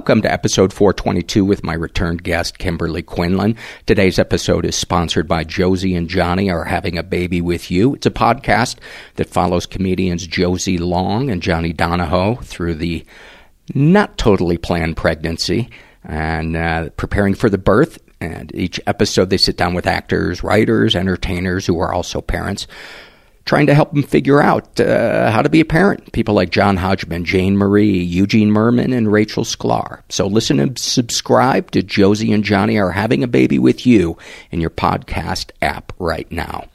Welcome to episode 422 with my returned guest, Kimberley Quinlan. Today's episode is sponsored by Josie and Johnny Are Having a Baby with You. It's a podcast that follows comedians Josie Long and Johnny Donahoe through the not totally planned pregnancy and uh, preparing for the birth. And each episode, they sit down with actors, writers, entertainers who are also parents trying to help them figure out uh, how to be a parent. People like John Hodgman, Jane Marie, Eugene Mirman, and Rachel Sklar. So listen and subscribe to Josie and Johnny Are Having a Baby with You in your podcast app right now.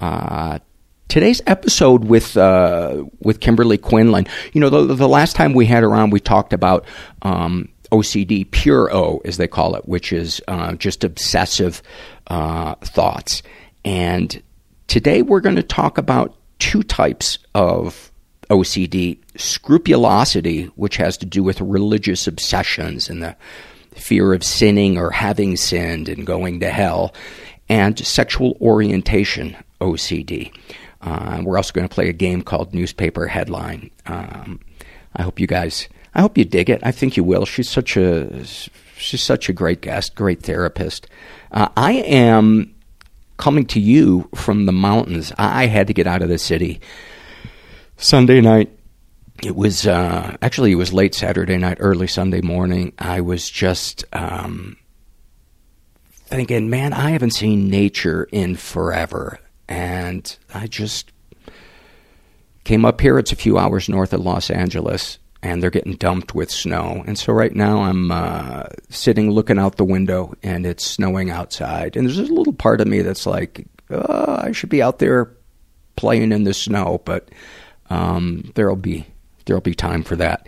Uh, today's episode with uh, with Kimberley Quinlan. You know, the, the, last time we had her on, we talked about um, OCD, pure O, as they call it, which is uh, just obsessive uh, thoughts. And Today we're going to talk about two types of OCD scrupulosity, which has to do with religious obsessions and the fear of sinning or having sinned and going to hell, and sexual orientation OCD. Uh, we're also going to play a game called Newspaper Headline. Um, I hope you guys, I hope you dig it. I think you will. She's such a, she's such a great guest, great therapist. Uh, I am coming to you from the mountains. I had to get out of the city. Sunday night, it was uh, actually it was late Saturday night, early Sunday morning. I was just um, thinking, man, I haven't seen nature in forever, and I just came up here. It's a few hours north of Los Angeles, and they're getting dumped with snow. And so right now I'm uh, sitting looking out the window and it's snowing outside. And there's a little part of me that's like, oh, I should be out there playing in the snow, but um, there'll be there'll be time for that.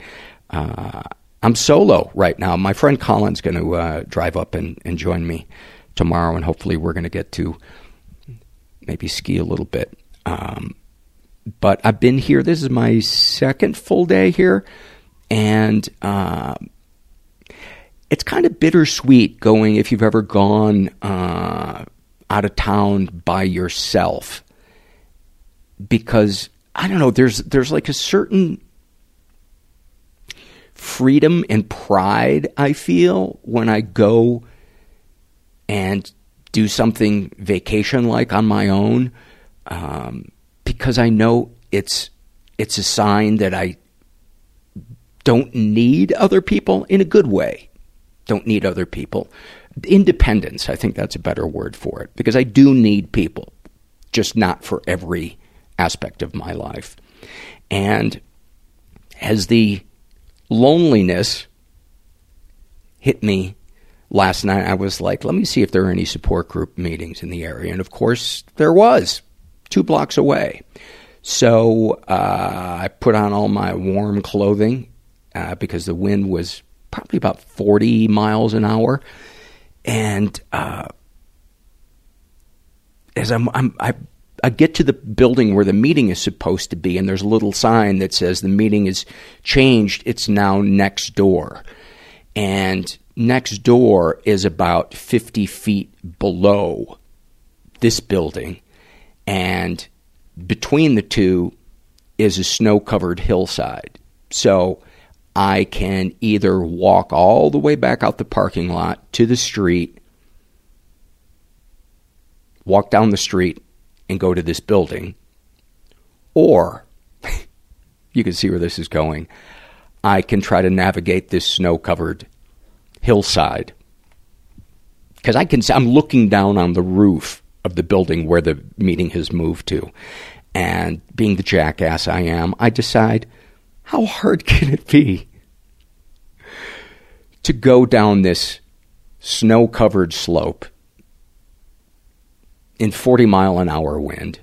Uh, I'm solo right now. My friend Colin's going to uh, drive up and, and join me tomorrow, and hopefully we're going to get to maybe ski a little bit. Um, but I've been here. This is my second full day here, and uh, it's kind of bittersweet going if you've ever gone uh, out of town by yourself, because I don't know. There's there's like a certain freedom and pride I feel when I go and do something vacation like on my own. Um, because I know it's it's a sign that I don't need other people in a good way. Don't need other people. Independence, I think that's a better word for it, because I do need people, just not for every aspect of my life. And as the loneliness hit me last night, I was like, let me see if there are any support group meetings in the area. And of course, there was two blocks away. So uh, I put on all my warm clothing uh, because the wind was probably about 40 miles an hour. And uh, as I'm, I'm, I, I get to the building where the meeting is supposed to be, and there's a little sign that says the meeting is changed. It's now next door. And next door is about 50 feet below this building and between the two is a snow covered hillside. So I can either walk all the way back out the parking lot to the street, walk down the street, and go to this building, or you can see where this is going. I can try to navigate this snow covered hillside because I can. I'm looking down on the roof of the building where the meeting has moved to. And being the jackass I am, I decide how hard can it be to go down this snow covered slope in 40 mile an hour wind,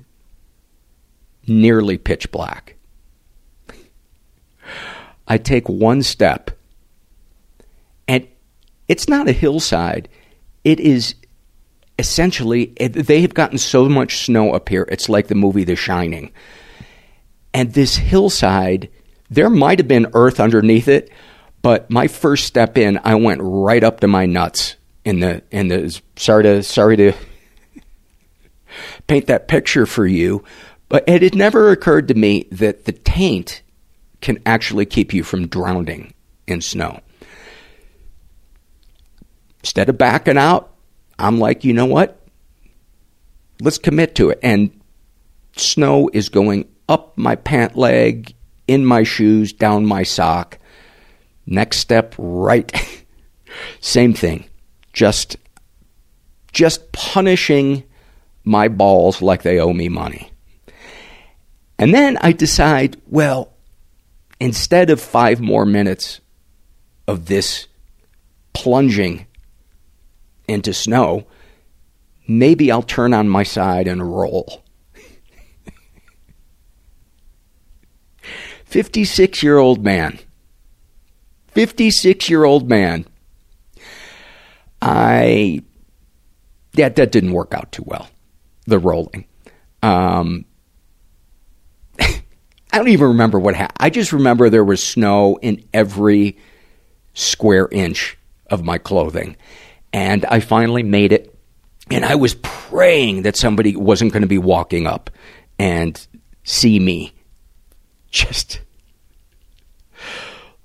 nearly pitch black. I take one step, and it's not a hillside, it is essentially they have gotten so much snow up here it's like the movie the shining. And this hillside there might have been earth underneath it but my first step in i went right up to my nuts in the in the sorry to sorry to paint that picture for you but it had never occurred to me that the taint can actually keep you from drowning in snow. Instead of backing out, I'm like, you know what? Let's commit to it. And snow is going up my pant leg, in my shoes, down my sock. Next step, right. Same thing. Just just punishing my balls like they owe me money. And then I decide, well, instead of five more minutes of this plunging into snow, maybe I'll turn on my side and roll. 56 year old man. 56 year old man. I, yeah, that didn't work out too well, the rolling. Um, I don't even remember what happened. I just remember there was snow in every square inch of my clothing. And I finally made it. And I was praying that somebody wasn't going to be walking up and see me just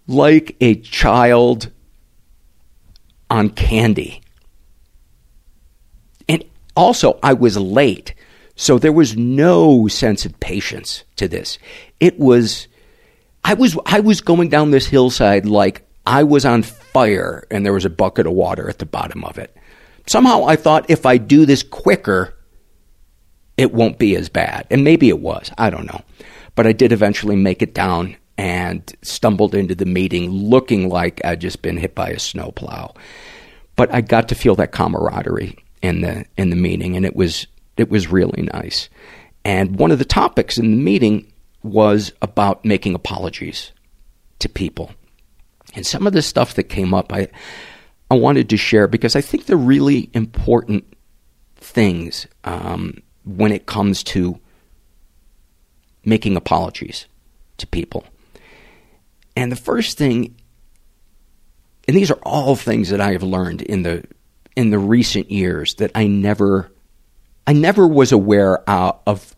like a child on candy. And also, I was late. So there was no sense of patience to this. It was, I was, I was going down this hillside like I was on fire and there was a bucket of water at the bottom of it. Somehow I thought if I do this quicker, it won't be as bad. And maybe it was. I don't know. But I did eventually make it down and stumbled into the meeting looking like I'd just been hit by a snowplow. But I got to feel that camaraderie in the in the meeting and it was it was really nice. And one of the topics in the meeting was about making apologies to people. And some of the stuff that came up, I, I wanted to share because I think they're really important things um, when it comes to making apologies to people. And the first thing, and these are all things that I have learned in the in the recent years that I never I never was aware uh, of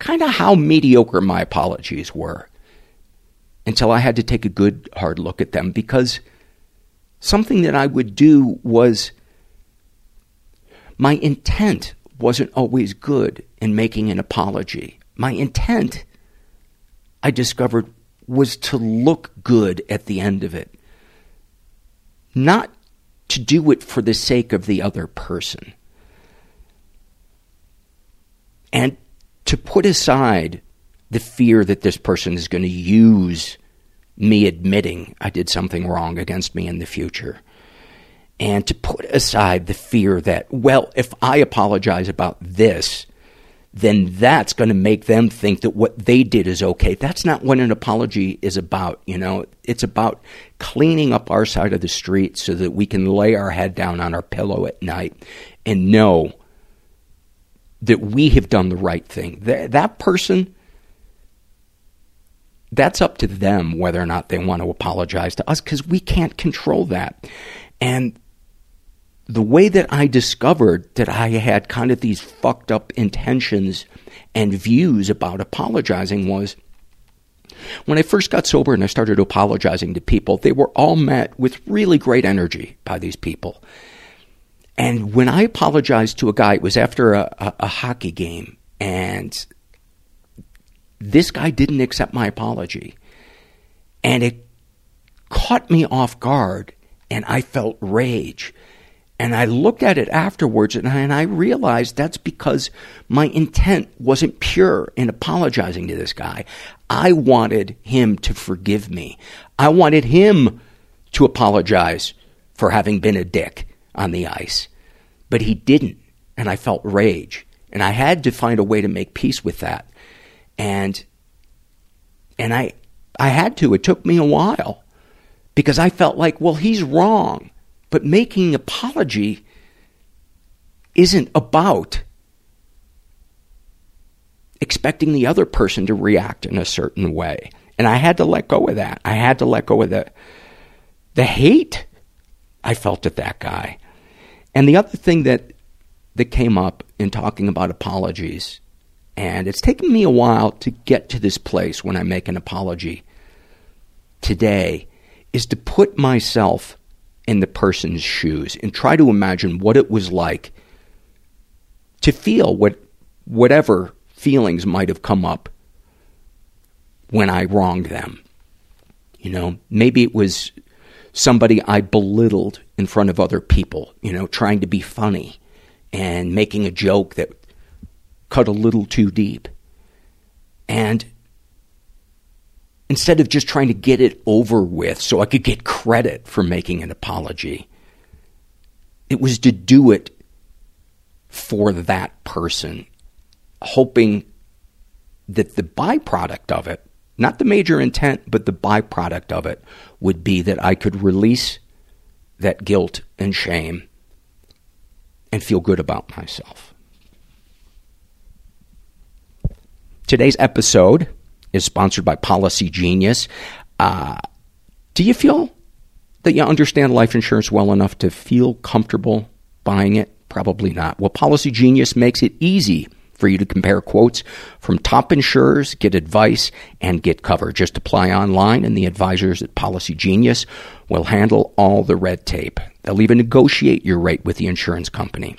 kind of how mediocre my apologies were until I had to take a good hard look at them because something that I would do was my intent wasn't always good in making an apology. My intent, I discovered, was to look good at the end of it, not to do it for the sake of the other person. And to put aside the fear that this person is going to use me admitting I did something wrong against me in the future. And to put aside the fear that, well, if I apologize about this, then that's going to make them think that what they did is okay. That's not what an apology is about, you know. It's about cleaning up our side of the street so that we can lay our head down on our pillow at night and know that we have done the right thing. That, that person, that's up to them whether or not they want to apologize to us because we can't control that. And the way that I discovered that I had kind of these fucked up intentions and views about apologizing was when I first got sober and I started apologizing to people, they were all met with really great energy by these people. And when I apologized to a guy, it was after a, a, a hockey game, and this guy didn't accept my apology. And it caught me off guard, and I felt rage. And I looked at it afterwards and I, and I, realized that's because my intent wasn't pure in apologizing to this guy. I wanted him to forgive me. I wanted him to apologize for having been a dick on the ice. But he didn't. And I felt rage. And I had to find a way to make peace with that. And and I I had to. It took me a while. Because I felt like, well, he's wrong. But making apology isn't about expecting the other person to react in a certain way. And I had to let go of that. I had to let go of the the hate I felt at that guy. And the other thing that that came up in talking about apologies, and it's taken me a while to get to this place when I make an apology today, is to put myself in the person's shoes and try to imagine what it was like to feel what whatever feelings might have come up when I wronged them. You know, maybe it was somebody I belittled in front of other people, you know, trying to be funny and making a joke that cut a little too deep. And instead of just trying to get it over with so I could get credit for making an apology, it was to do it for that person, hoping that the byproduct of it, not the major intent, but the byproduct of it, would be that I could release that guilt and shame and feel good about myself. Today's episode is sponsored by Policy Genius. Uh, do you feel that you understand life insurance well enough to feel comfortable buying it? Probably not. Well, Policy Genius makes it easy for you to compare quotes from top insurers, get advice, and get cover. Just apply online, and the advisors at Policy Genius will handle all the red tape. They'll even negotiate your rate with the insurance company.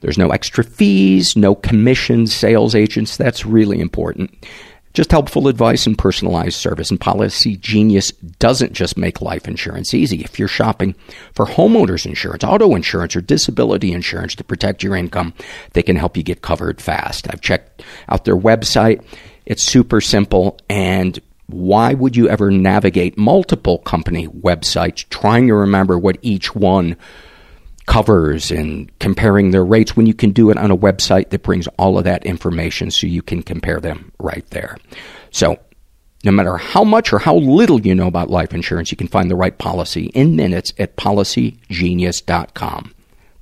There's no extra fees, no commissions, sales agents. That's really important. Just helpful advice and personalized service. And Policy Genius doesn't just make life insurance easy. If you're shopping for homeowners insurance, auto insurance, or disability insurance to protect your income, they can help you get covered fast. I've checked out their website. It's super simple. And why would you ever navigate multiple company websites trying to remember what each one covers and comparing their rates when you can do it on a website that brings all of that information so you can compare them right there. So, no matter how much or how little you know about life insurance, you can find the right policy in minutes at policygenius.com.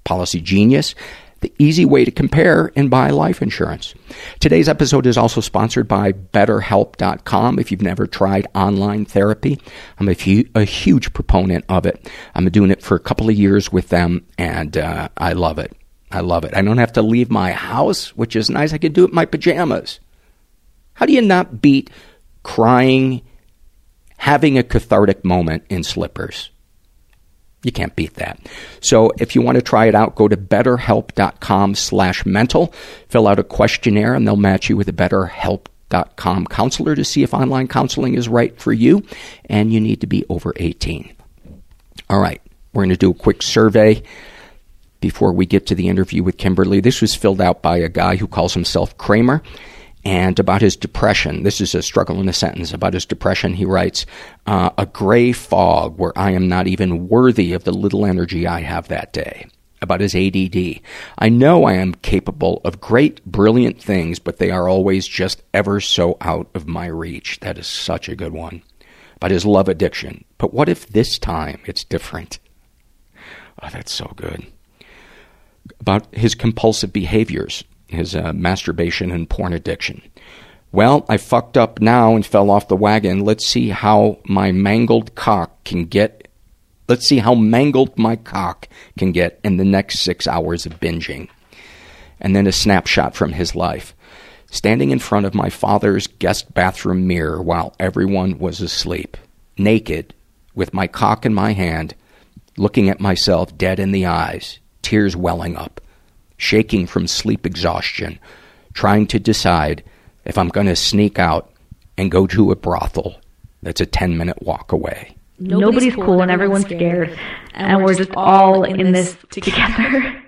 Policy Genius the easy way to compare and buy life insurance. Today's episode is also sponsored by BetterHelp.com. If you've never tried online therapy, I'm a, a huge proponent of it. I'm doing it for a couple of years with them, and uh, I love it. I love it. I don't have to leave my house, which is nice. I can do it in my pajamas. How do you not beat crying, having a cathartic moment in slippers? You can't beat that. So if you want to try it out, go to betterhelp.com slash mental, fill out a questionnaire, and they'll match you with a betterhelp.com counselor to see if online counseling is right for you, and you need to be over 18. All right, we're going to do a quick survey before we get to the interview with Kimberley. This was filled out by a guy who calls himself Kramer and about his depression. This is a struggle in a sentence. About his depression, he writes, uh, A gray fog where I am not even worthy of the little energy I have that day. About his ADD. I know I am capable of great, brilliant things, but they are always just ever so out of my reach. That is such a good one. About his love addiction. But what if this time it's different? Oh, that's so good. About his compulsive behaviors his uh, masturbation and porn addiction. Well, I fucked up now and fell off the wagon. Let's see how my mangled cock can get. Let's see how mangled my cock can get in the next six hours of binging. And then a snapshot from his life. Standing in front of my father's guest bathroom mirror while everyone was asleep, naked, with my cock in my hand, looking at myself dead in the eyes, tears welling up shaking from sleep exhaustion, trying to decide if I'm going to sneak out and go to a brothel that's a 10 minute walk away. Nobody's, cool and everyone's scared, and we're just all in this together.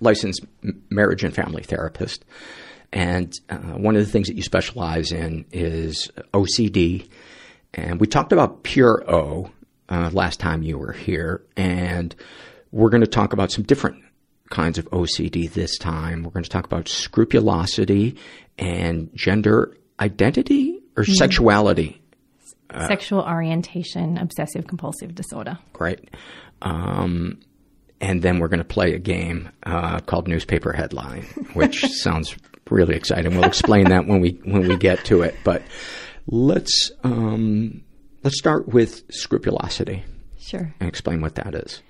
licensed marriage and family therapist. And uh, one of the things that you specialize in is OCD. And we talked about Pure O uh, last time you were here. And we're going to talk about some different kinds of OCD this time. We're going to talk about scrupulosity and gender identity or mm-hmm. sexuality. Uh, Sexual orientation, obsessive compulsive disorder. Great. Um, and then we're going to play a game uh, called Newspaper Headline, which sounds really exciting. We'll explain that when we when we get to it. But let's um, let's start with scrupulosity. Sure. And explain what that is.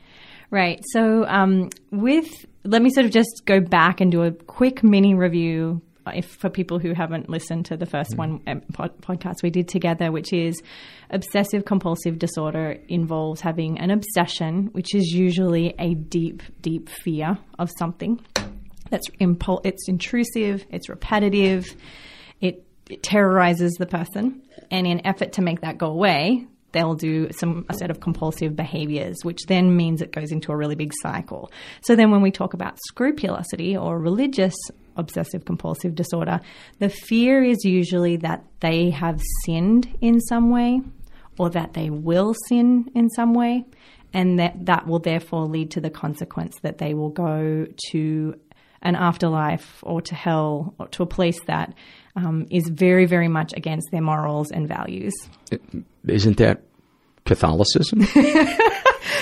Right. So um, with let me sort of just go back and do a quick mini review if for people who haven't listened to the first mm. one um, pod, podcast we did together, which is obsessive compulsive disorder involves having an obsession, which is usually a deep, deep fear of something. That's impul- it's intrusive, it's repetitive, it, it terrorizes the person, and in effort to make that go away, they'll do some a set of compulsive behaviors, which then means it goes into a really big cycle. So then when we talk about scrupulosity or religious obsessive compulsive disorder, the fear is usually that they have sinned in some way or that they will sin in some way and that that will therefore lead to the consequence that they will go to an afterlife or to hell or to a place that um, is very, very much against their morals and values. Isn't that Catholicism?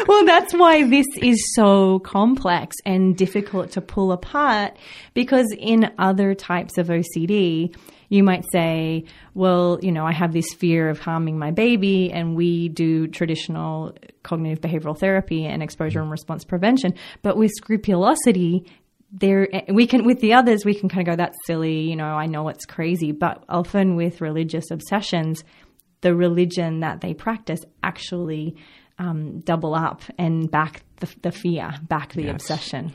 well, that's why this is so complex and difficult to pull apart because in other types of OCD, you might say, well, you know, I have this fear of harming my baby, and we do traditional cognitive behavioral therapy and exposure and response prevention. But with scrupulosity, there we can with the others we can kind of go that's silly you know i know it's crazy but often with religious obsessions the religion that they practice actually um, double up and back the, the fear back the yes. obsession.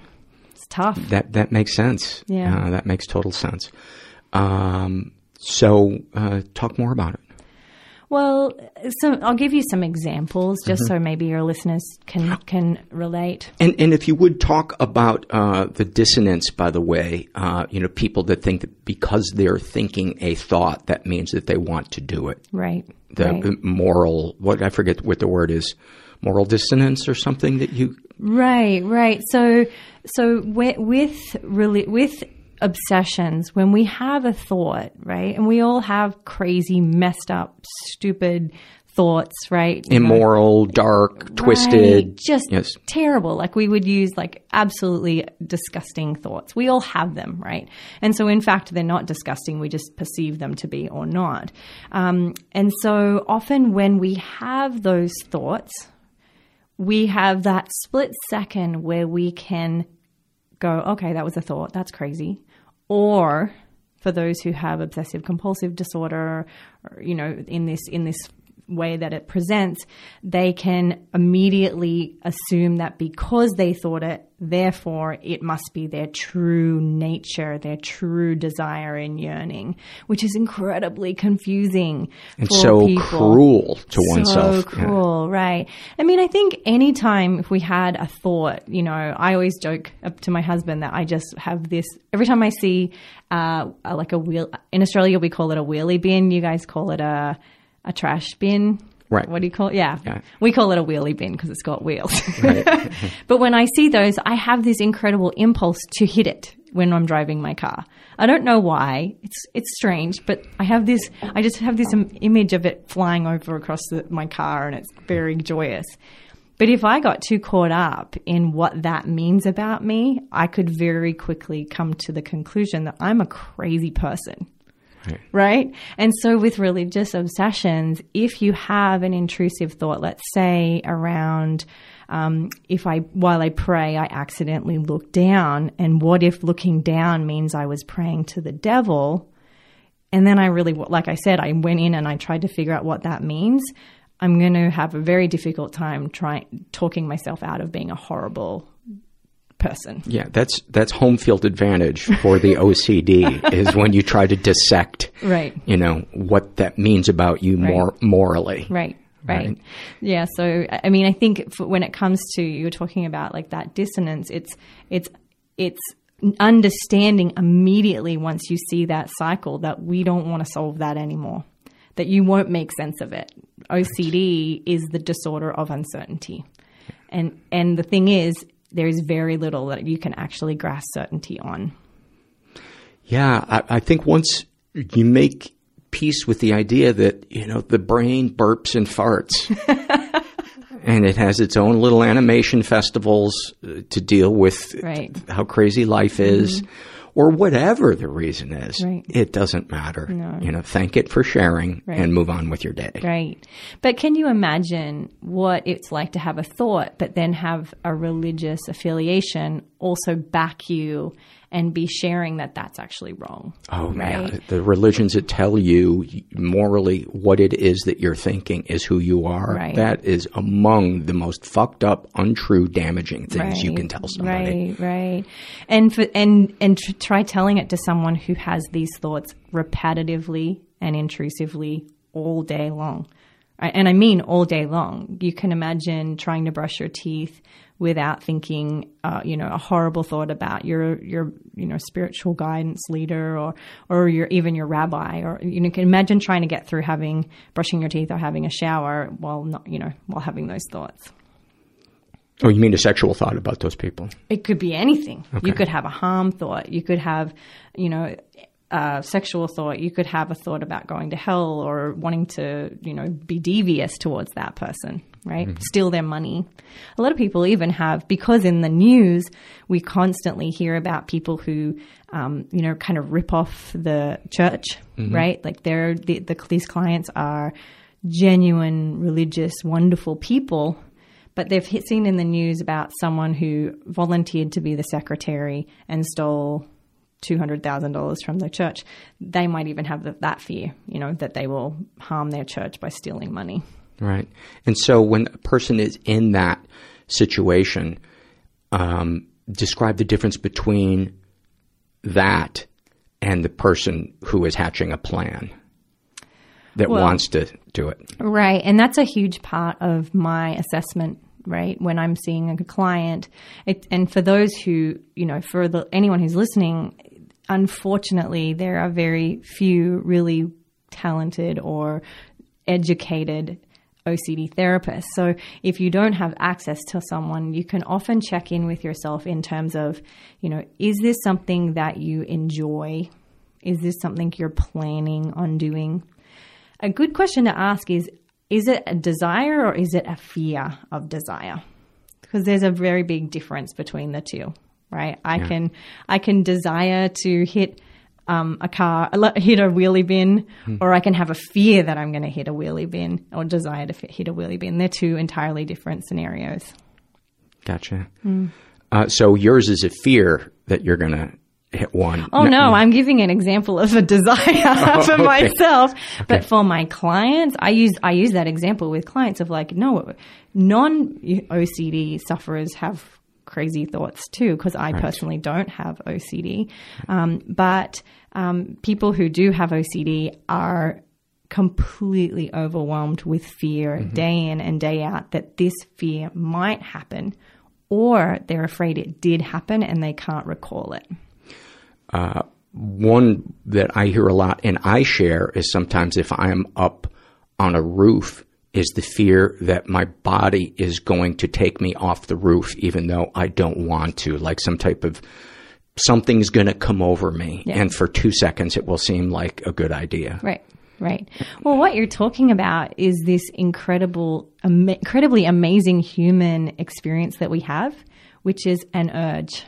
It's tough. That that makes sense. Yeah. Uh, that makes total sense. Um, so uh, talk more about it well, some, I'll give you some examples just mm-hmm. so maybe your listeners can can relate. And and if you would talk about uh, the dissonance, by the way, uh, you know, people that think that because they're thinking a thought, that means that they want to do it. Right. The right. moral, what I forget what the word is, moral dissonance or something that you. Right. Right. So so with with really with obsessions, when we have a thought, right, and we all have crazy, messed up, stupid thoughts, right? Immoral, know? dark, twisted. Just yes. terrible. Like we would use like absolutely disgusting thoughts. We all have them, right? And so in fact, they're not disgusting. We just perceive them to be or not. Um, and so often when we have those thoughts, we have that split second where we can go, okay, that was a thought. That's crazy or for those who have obsessive compulsive disorder, or, you know, in this in this way that it presents, they can immediately assume that because they thought it, therefore it must be their true nature, their true desire and yearning, which is incredibly confusing and so people. cruel to so oneself. So cruel, yeah. right? I mean, I think anytime if we had a thought, you know, I always joke up to my husband that I just have this every time I see uh, like a wheel in Australia we call it a wheelie bin. You guys call it a a trash bin. Right. What do you call it? Yeah. yeah. We call it a wheelie bin because it's got wheels. Right. but when I see those, I have this incredible impulse to hit it when I'm driving my car. I don't know why. It's it's strange, but I have this. I just have this image of it flying over across the, my car, and it's very joyous. But if I got too caught up in what that means about me, I could very quickly come to the conclusion that I'm a crazy person. Right. right. And so with religious obsessions, if you have an intrusive thought, let's say around, um, if I, while I pray, I accidentally look down, and what if looking down means I was praying to the devil? And then I really, like I said, I went in and I tried to figure out what that means. I'm going to have a very difficult time trying talking myself out of being a horrible person. Yeah, that's that's home field advantage for the OCD is when you try to dissect, right? You know what that means about you right. more morally, right? Right. Right. Yeah. So, I mean, I think for, when it comes to you're talking about like that dissonance, it's it's it's understanding immediately once you see that cycle that we don't want to solve that anymore. That you won't make sense of it. OCD is the disorder of uncertainty, and and the thing is, there is very little that you can actually grasp certainty on. Yeah, I, I think once you make peace with the idea that, you know, the brain burps and farts. and it has its own little animation festivals uh, to deal with Right. how crazy life is. Or whatever the reason is, Right. it doesn't matter. No. You know, thank it for sharing Right. and move on with your day. Right. But can you imagine what it's like to have a thought, but then have a religious affiliation also back you and be sharing that that's actually wrong? Oh Right. man, the religions that tell you morally what it is that you're thinking is who you are. Right. That is among the most fucked up, untrue, damaging things you can tell somebody. Right, right. And for, and and tr- try telling it to someone who has these thoughts repetitively and intrusively all day long. And I mean all day long. You can imagine trying to brush your teeth without thinking, uh, you know, a horrible thought about your your you know spiritual guidance leader or or your even your rabbi or you know, can imagine trying to get through having brushing your teeth or having a shower while not you know while having those thoughts. Oh, you mean a sexual thought about those people? It could be anything. Okay. You could have a harm thought. You could have, you know, a sexual thought. You could have a thought about going to hell or wanting to, you know, be devious towards that person, right? Mm-hmm. Steal their money. A lot of people even have, because in the news, we constantly hear about people who, um, you know, kind of rip off the church, mm-hmm. right? Like they're, the, the, these clients are genuine, religious, wonderful people but they've seen in the news about someone who volunteered to be the secretary and stole two hundred thousand dollars from the church. They might even have the, that fear, you know, that they will harm their church by stealing money. Right. And so when a person is in that situation, um, describe the difference between that and the person who is hatching a plan that Well- wants to do it. Right. And that's a huge part of my assessment, right? When I'm seeing a client. It, and for those who, you know, for the, anyone who's listening, unfortunately, there are very few really talented or educated OCD therapists. So if you don't have access to someone, you can often check in with yourself in terms of, you know, is this something that you enjoy? Is this something you're planning on doing? A good question to ask is is it a desire or is it a fear of desire? Because there's a very big difference between the two, right? I Yeah. can I can desire to hit um, a car, hit a wheelie bin, Hmm. or I can have a fear that I'm going to hit a wheelie bin or desire to hit a wheelie bin. They're two entirely different scenarios. Gotcha. Mm. Uh, so yours is a fear that you're going to hit one. Oh no, I'm giving an example of a desire Oh, for okay. myself, but Okay. for my clients, I use I use that example with clients of like no, non OCD sufferers have crazy thoughts too because I Right. personally don't have OCD, um, but um, people who do have OCD are completely overwhelmed with fear Mhm. day in and day out that this fear might happen or they're afraid it did happen and they can't recall it. Uh, one that I hear a lot and I share is sometimes if I am up on a roof is the fear that my body is going to take me off the roof even though I don't want to, like some type of something's going to come over me. Yeah. And for two seconds it will seem like a good idea. Right. Right. Well, what you're talking about is this incredible, am- incredibly amazing human experience that we have, which is an urge.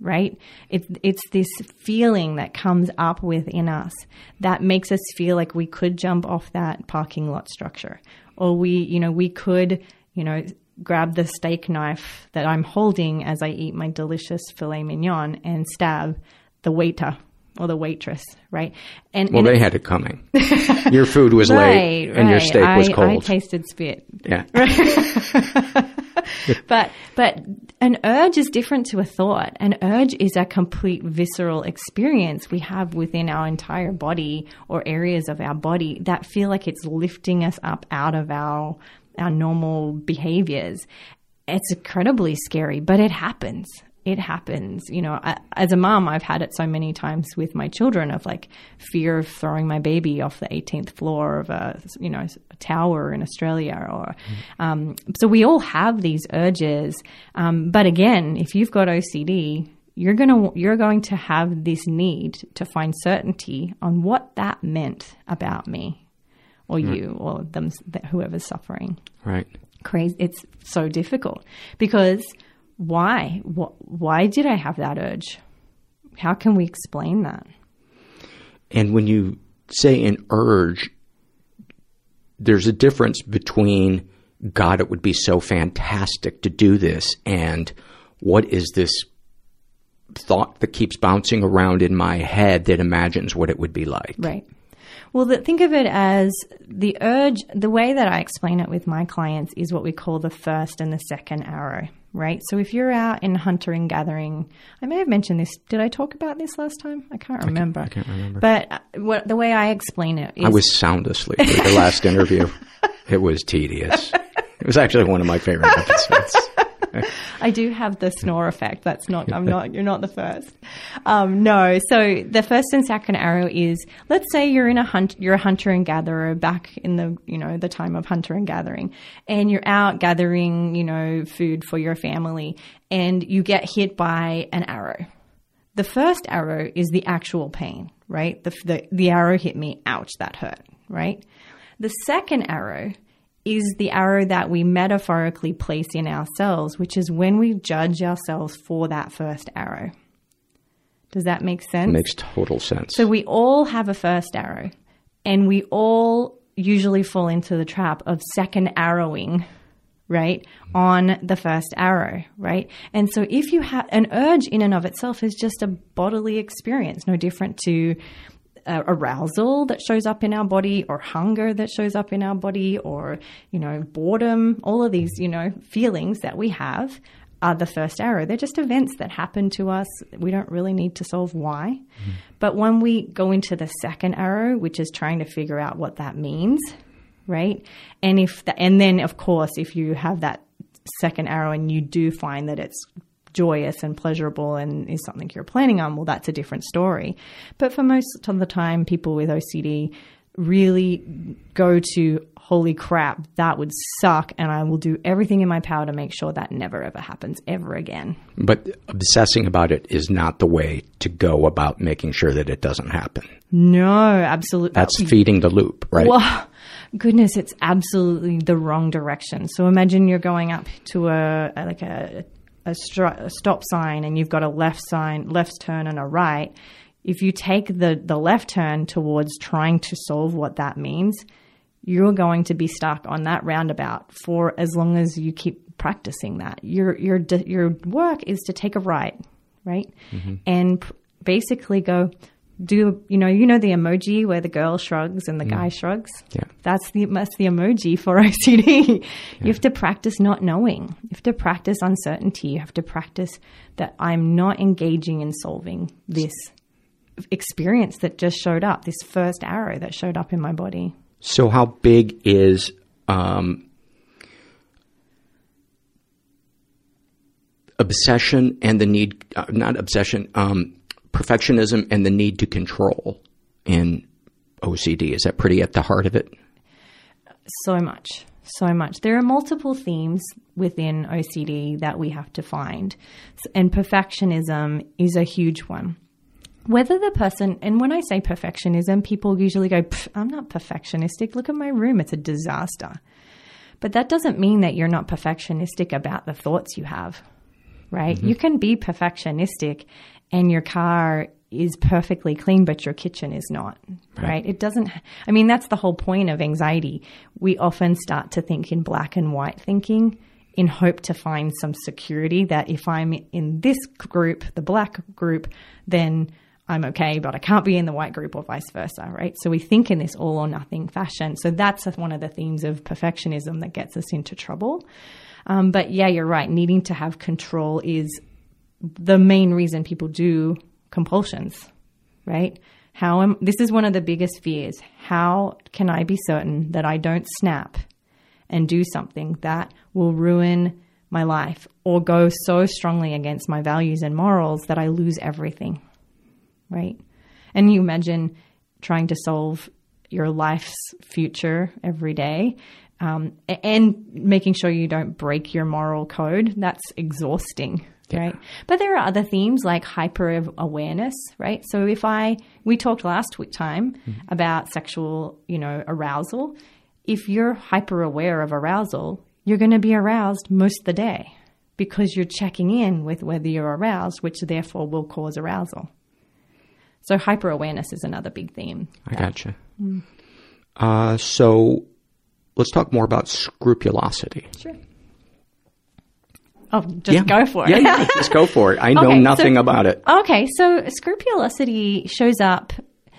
Right? It's it's this feeling that comes up within us that makes us feel like we could jump off that parking lot structure, or we, you know, we could, you know, grab the steak knife that I'm holding as I eat my delicious filet mignon and stab the waiter or the waitress, right? And Well, they had it coming. your food was right, late and your steak was I- cold. I tasted spit. Yeah. but but an urge is different to a thought. An urge is a complete visceral experience we have within our entire body or areas of our body that feel like it's lifting us up out of our our normal behaviors. It's incredibly scary, but it happens it happens. You know, as a mom, I've had it so many times with my children of like fear of throwing my baby off the 18th floor of a, you know, a tower in Australia or, mm. um, so we all have these urges. Um, but again, if you've got OCD, you're going to, you're going to have this need to find certainty on what that meant about me or mm. you or them, whoever's suffering. Right. Crazy. It's so difficult because why? Why did I have that urge? How can we explain that? And when you say an urge, there's a difference between, God, it would be so fantastic to do this, and what is this thought that keeps bouncing around in my head that imagines what it would be like? Right. Well, the, think of it as the urge, the way that I explain it with my clients is what we call the first and the second arrow right? So if you're out in hunting and gathering, I may have mentioned this. Did I talk about this last time? I can't remember. I can't, I can't remember. But uh, what, the way I explain it is. I was sound asleep for the last interview. It was tedious. It was actually one of my favorite episodes. I do have the snore effect. That's not, I'm not, you're not the first. Um, no. So the first and second arrow is, let's say you're in a hunt, you're a hunter and gatherer back in the, you know, the time of hunter and gathering and you're out gathering, you know, food for your family and you get hit by an arrow. The first arrow is the actual pain, right? The, the, the arrow hit me. Ouch. That hurt, right? The second arrow is the arrow that we metaphorically place in ourselves, which is when we judge ourselves for that first arrow. Does that make sense? Makes total sense. So we all have a first arrow, and we all usually fall into the trap of second arrowing, right, on the first arrow, right? And so if you have an urge in and of itself is just a bodily experience, no different to uh, arousal that shows up in our body or hunger that shows up in our body or, you know, boredom, all of these, you know, feelings that we have are the first arrow. They're just events that happen to us. We don't really need to solve why. Mm-hmm. But when we go into the second arrow, which is trying to figure out what that means, right? And if the, and then of course, if you have that second arrow and you do find that it's joyous and pleasurable and is something you're planning on, well, that's a different story. But for most of the time, people with OCD really go to, holy crap, that would suck, and I will do everything in my power to make sure that never ever happens ever again. But obsessing about it is not the way to go about making sure that it doesn't happen. No, absolutely. That's oh, feeding the loop, right? Well, goodness, it's absolutely the wrong direction. So imagine you're going up to a, like a a, a stop sign and you've got a left sign, left turn and a right, if you take the, the left turn towards trying to solve what that means, you're going to be stuck on that roundabout for as long as you keep practicing that. Your your your work is to take a right, right, mm-hmm. and basically go do you know you know the emoji where the girl shrugs and the mm. guy shrugs? Yeah. That's the that's the emoji for ocd yeah. you have to practice not knowing. You have to practice uncertainty. You have to practice that i'm not engaging in solving this experience that just showed up this first arrow that showed up in my body. So how big is um, obsession and the need uh, not obsession um, perfectionism and the need to control in OCD. Is that pretty at the heart of it? So much. So much. There are multiple themes within OCD that we have to find, and perfectionism is a huge one. Whether the person, and when I say perfectionism, people usually go, I'm not perfectionistic. Look at my room, it's a disaster. But that doesn't mean that you're not perfectionistic about the thoughts you have, right? Mm-hmm. You can be perfectionistic and your car is perfectly clean, but your kitchen is not, right. right. It doesn't, I mean, that's the whole point of anxiety. We often start to think in black and white thinking in hope to find some security that if I'm in this group, the black group, then I'm okay, but I can't be in the white group or vice versa, right? So we think in this all or nothing fashion. So that's one of the themes of perfectionism that gets us into trouble. Um, but yeah, you're right. Needing to have control is the main reason people do compulsions, right? How am, this is one of the biggest fears. How can I be certain that I don't snap and do something that will ruin my life or go so strongly against my values and morals that I lose everything, right? And you imagine trying to solve your life's future every day um, and making sure you don't break your moral code. That's exhausting, yeah. right? But there are other themes like hyper awareness, right? So if I, we talked last week time mm-hmm. about sexual, you know, arousal. If you're hyper aware of arousal, you're going to be aroused most of the day because you're checking in with whether you're aroused, which therefore will cause arousal. So hyper awareness is another big theme. I gotcha. Mm. Uh, so let's talk more about scrupulosity. Sure. Oh, just yeah. go for it. yeah, yeah, just go for it. I know okay, nothing so, about it. Okay, so scrupulosity shows up.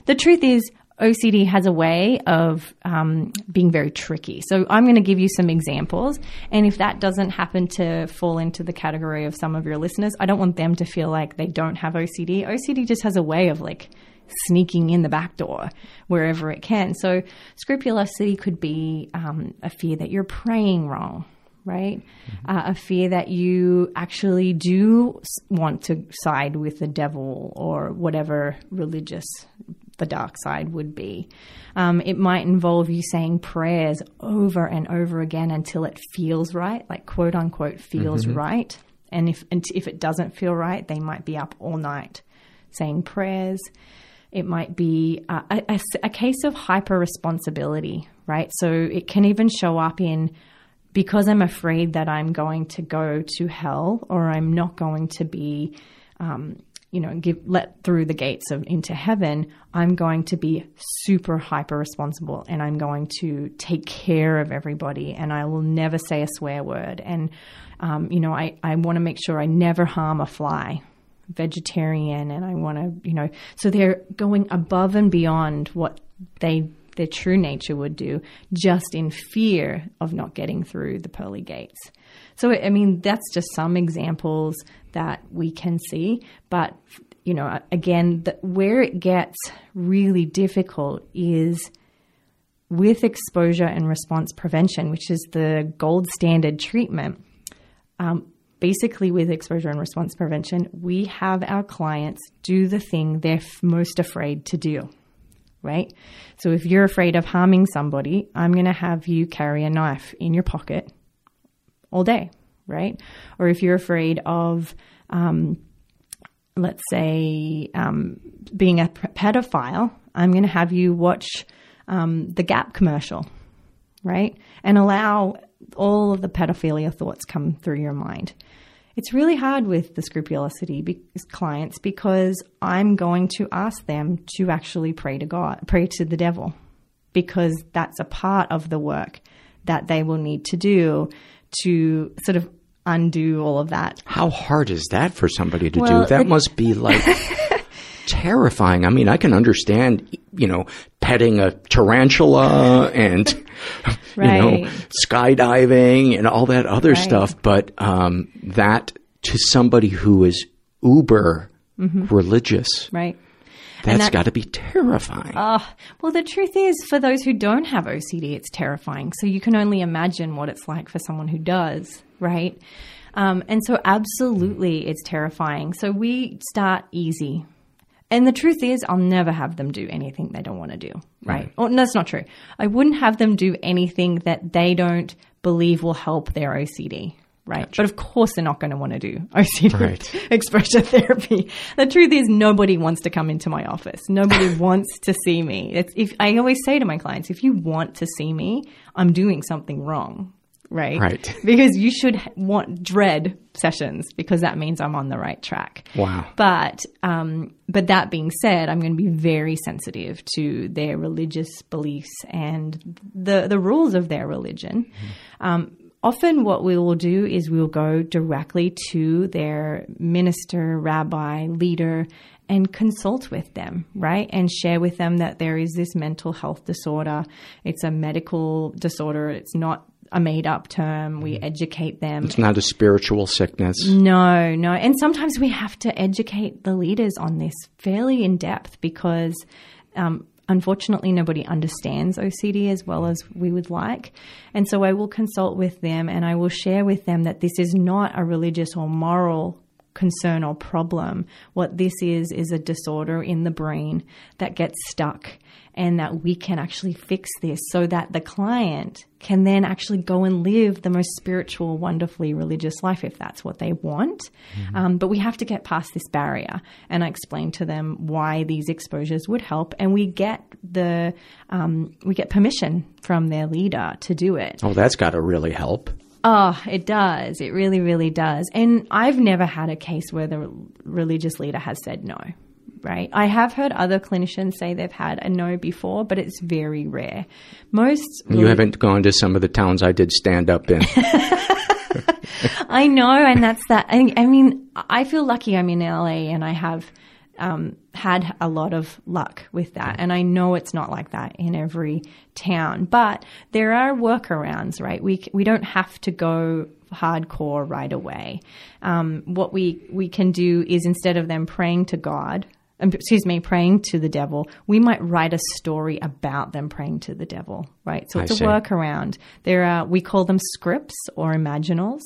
The truth is, OCD has a way of um, being very tricky. So I'm going to give you some examples. And if that doesn't happen to fall into the category of some of your listeners, I don't want them to feel like they don't have OCD. OCD just has a way of like sneaking in the back door wherever it can. So scrupulosity could be um, a fear that you're praying wrong right? Mm-hmm. Uh, a fear that you actually do want to side with the devil or whatever religious the dark side would be. Um, it might involve you saying prayers over and over again until it feels right, like quote unquote feels mm-hmm. right. And if and if it doesn't feel right, they might be up all night saying prayers. It might be a, a, a case of hyper responsibility, right? So it can even show up in because I'm afraid that I'm going to go to hell or I'm not going to be um, you know, give let through the gates of into heaven, I'm going to be super hyper responsible and I'm going to take care of everybody and I will never say a swear word. And um, you know, I, I want to make sure I never harm a fly. Vegetarian and I want to, you know, so they're going above and beyond what they their true nature would do just in fear of not getting through the pearly gates. So, I mean, that's just some examples that we can see. But, you know, again, the, where it gets really difficult is with exposure and response prevention, which is the gold standard treatment. Um, basically, with exposure and response prevention, we have our clients do the thing they're f- most afraid to do right? So if you're afraid of harming somebody, I'm going to have you carry a knife in your pocket all day, right? Or if you're afraid of, um, let's say, um, being a pedophile, I'm going to have you watch um, the Gap commercial, right? And allow all of the pedophilia thoughts come through your mind. It's really hard with the scrupulosity be- clients because I'm going to ask them to actually pray to God, pray to the devil, because that's a part of the work that they will need to do to sort of undo all of that. How hard is that for somebody to well, do? That it, must be like terrifying. I mean, I can understand, you know, petting a tarantula and, right. you know, skydiving and all that other right. stuff, but um, that to somebody who is uber mm-hmm. religious. Right. That's that, got to be terrifying. Uh, well, the truth is, for those who don't have OCD, it's terrifying. So you can only imagine what it's like for someone who does, right? Um, and so, absolutely, it's terrifying. So we start easy. And the truth is, I'll never have them do anything they don't want to do, right? right. Or no, that's not true. I wouldn't have them do anything that they don't believe will help their OCD, right? Gotcha. But of course, they're not going to want to do OCD right. exposure therapy. The truth is, nobody wants to come into my office. Nobody wants to see me. It's if I always say to my clients, if you want to see me, I'm doing something wrong, right? Right. Because you should want dread sessions because that means I'm on the right track. Wow. But um, but that being said, I'm going to be very sensitive to their religious beliefs and the the rules of their religion. Mm-hmm. Um, often what we will do is we'll go directly to their minister, rabbi, leader, and consult with them, right? And share with them that there is this mental health disorder. It's a medical disorder. It's not a made up term. We educate them. It's not a spiritual sickness. No, no. And sometimes we have to educate the leaders on this fairly in depth because um, unfortunately nobody understands OCD as well as we would like. And so I will consult with them and I will share with them that this is not a religious or moral concern or problem. What this is, is a disorder in the brain that gets stuck and that we can actually fix this so that the client can then actually go and live the most spiritual, wonderfully religious life if that's what they want. Mm-hmm. Um, but we have to get past this barrier. And I explain to them why these exposures would help. And we get the, um, we get permission from their leader to do it. Oh, that's got to really help. Oh, it does. It really, really does. And I've never had a case where the religious leader has said no right? I have heard other clinicians say they've had a no before, but it's very rare. Most. You haven't gone to some of the towns I did stand up in. I know, and that's that. I, I, mean, I feel lucky I'm in LA and I have um, had a lot of luck with that. And I know it's not like that in every town, but there are workarounds, right? We, we don't have to go hardcore right away. Um, what we, we can do is instead of them praying to God, Um, excuse me, praying to the devil, we might write a story about them praying to the devil, right? So it's I a see. workaround. There are, we call them scripts or imaginals.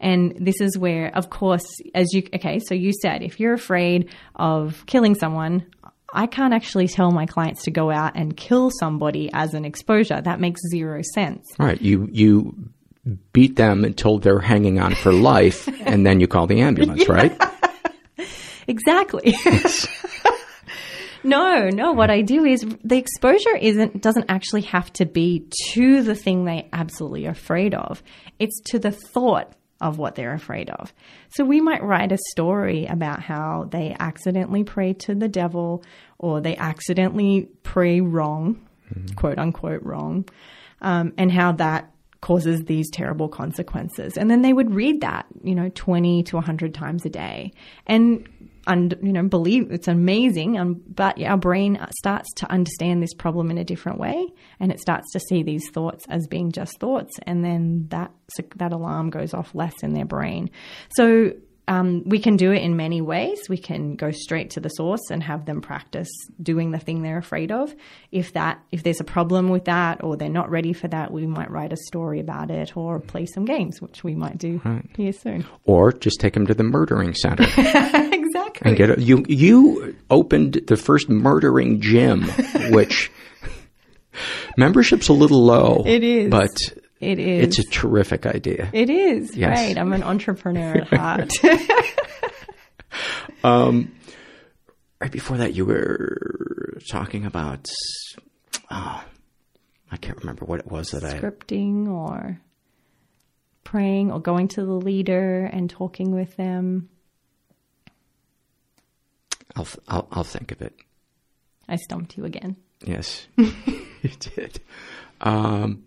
And this is where, of course, as you, okay, so you said if you're afraid of killing someone, I can't actually tell my clients to go out and kill somebody as an exposure. That makes zero sense. Right. You, you beat them until they're hanging on for life and then you call the ambulance, yeah. right? Exactly. no, no, what I do is the exposure isn't doesn't actually have to be to the thing they absolutely are afraid of. It's to the thought of what they're afraid of. So we might write a story about how they accidentally pray to the devil or they accidentally pray wrong, mm-hmm. quote unquote wrong, um, and how that causes these terrible consequences. And then they would read that, you know, 20 to 100 times a day. And and you know believe it's amazing and but our brain starts to understand this problem in a different way and it starts to see these thoughts as being just thoughts and then that that alarm goes off less in their brain. So um, we can do it in many ways. We can go straight to the source and have them practice doing the thing they're afraid of. If that, if there's a problem with that, or they're not ready for that, we might write a story about it, or play some games, which we might do right. here soon. Or just take them to the murdering center. exactly. And get a, you. You opened the first murdering gym, which membership's a little low. It is, but it is. It's a terrific idea. It is. Yes. Right. I'm an entrepreneur at heart. um, right before that, you were talking about, oh, I can't remember what it was that Scripting I. Scripting or praying or going to the leader and talking with them. I'll, I'll, I'll think of it. I stumped you again. Yes, you did. Um,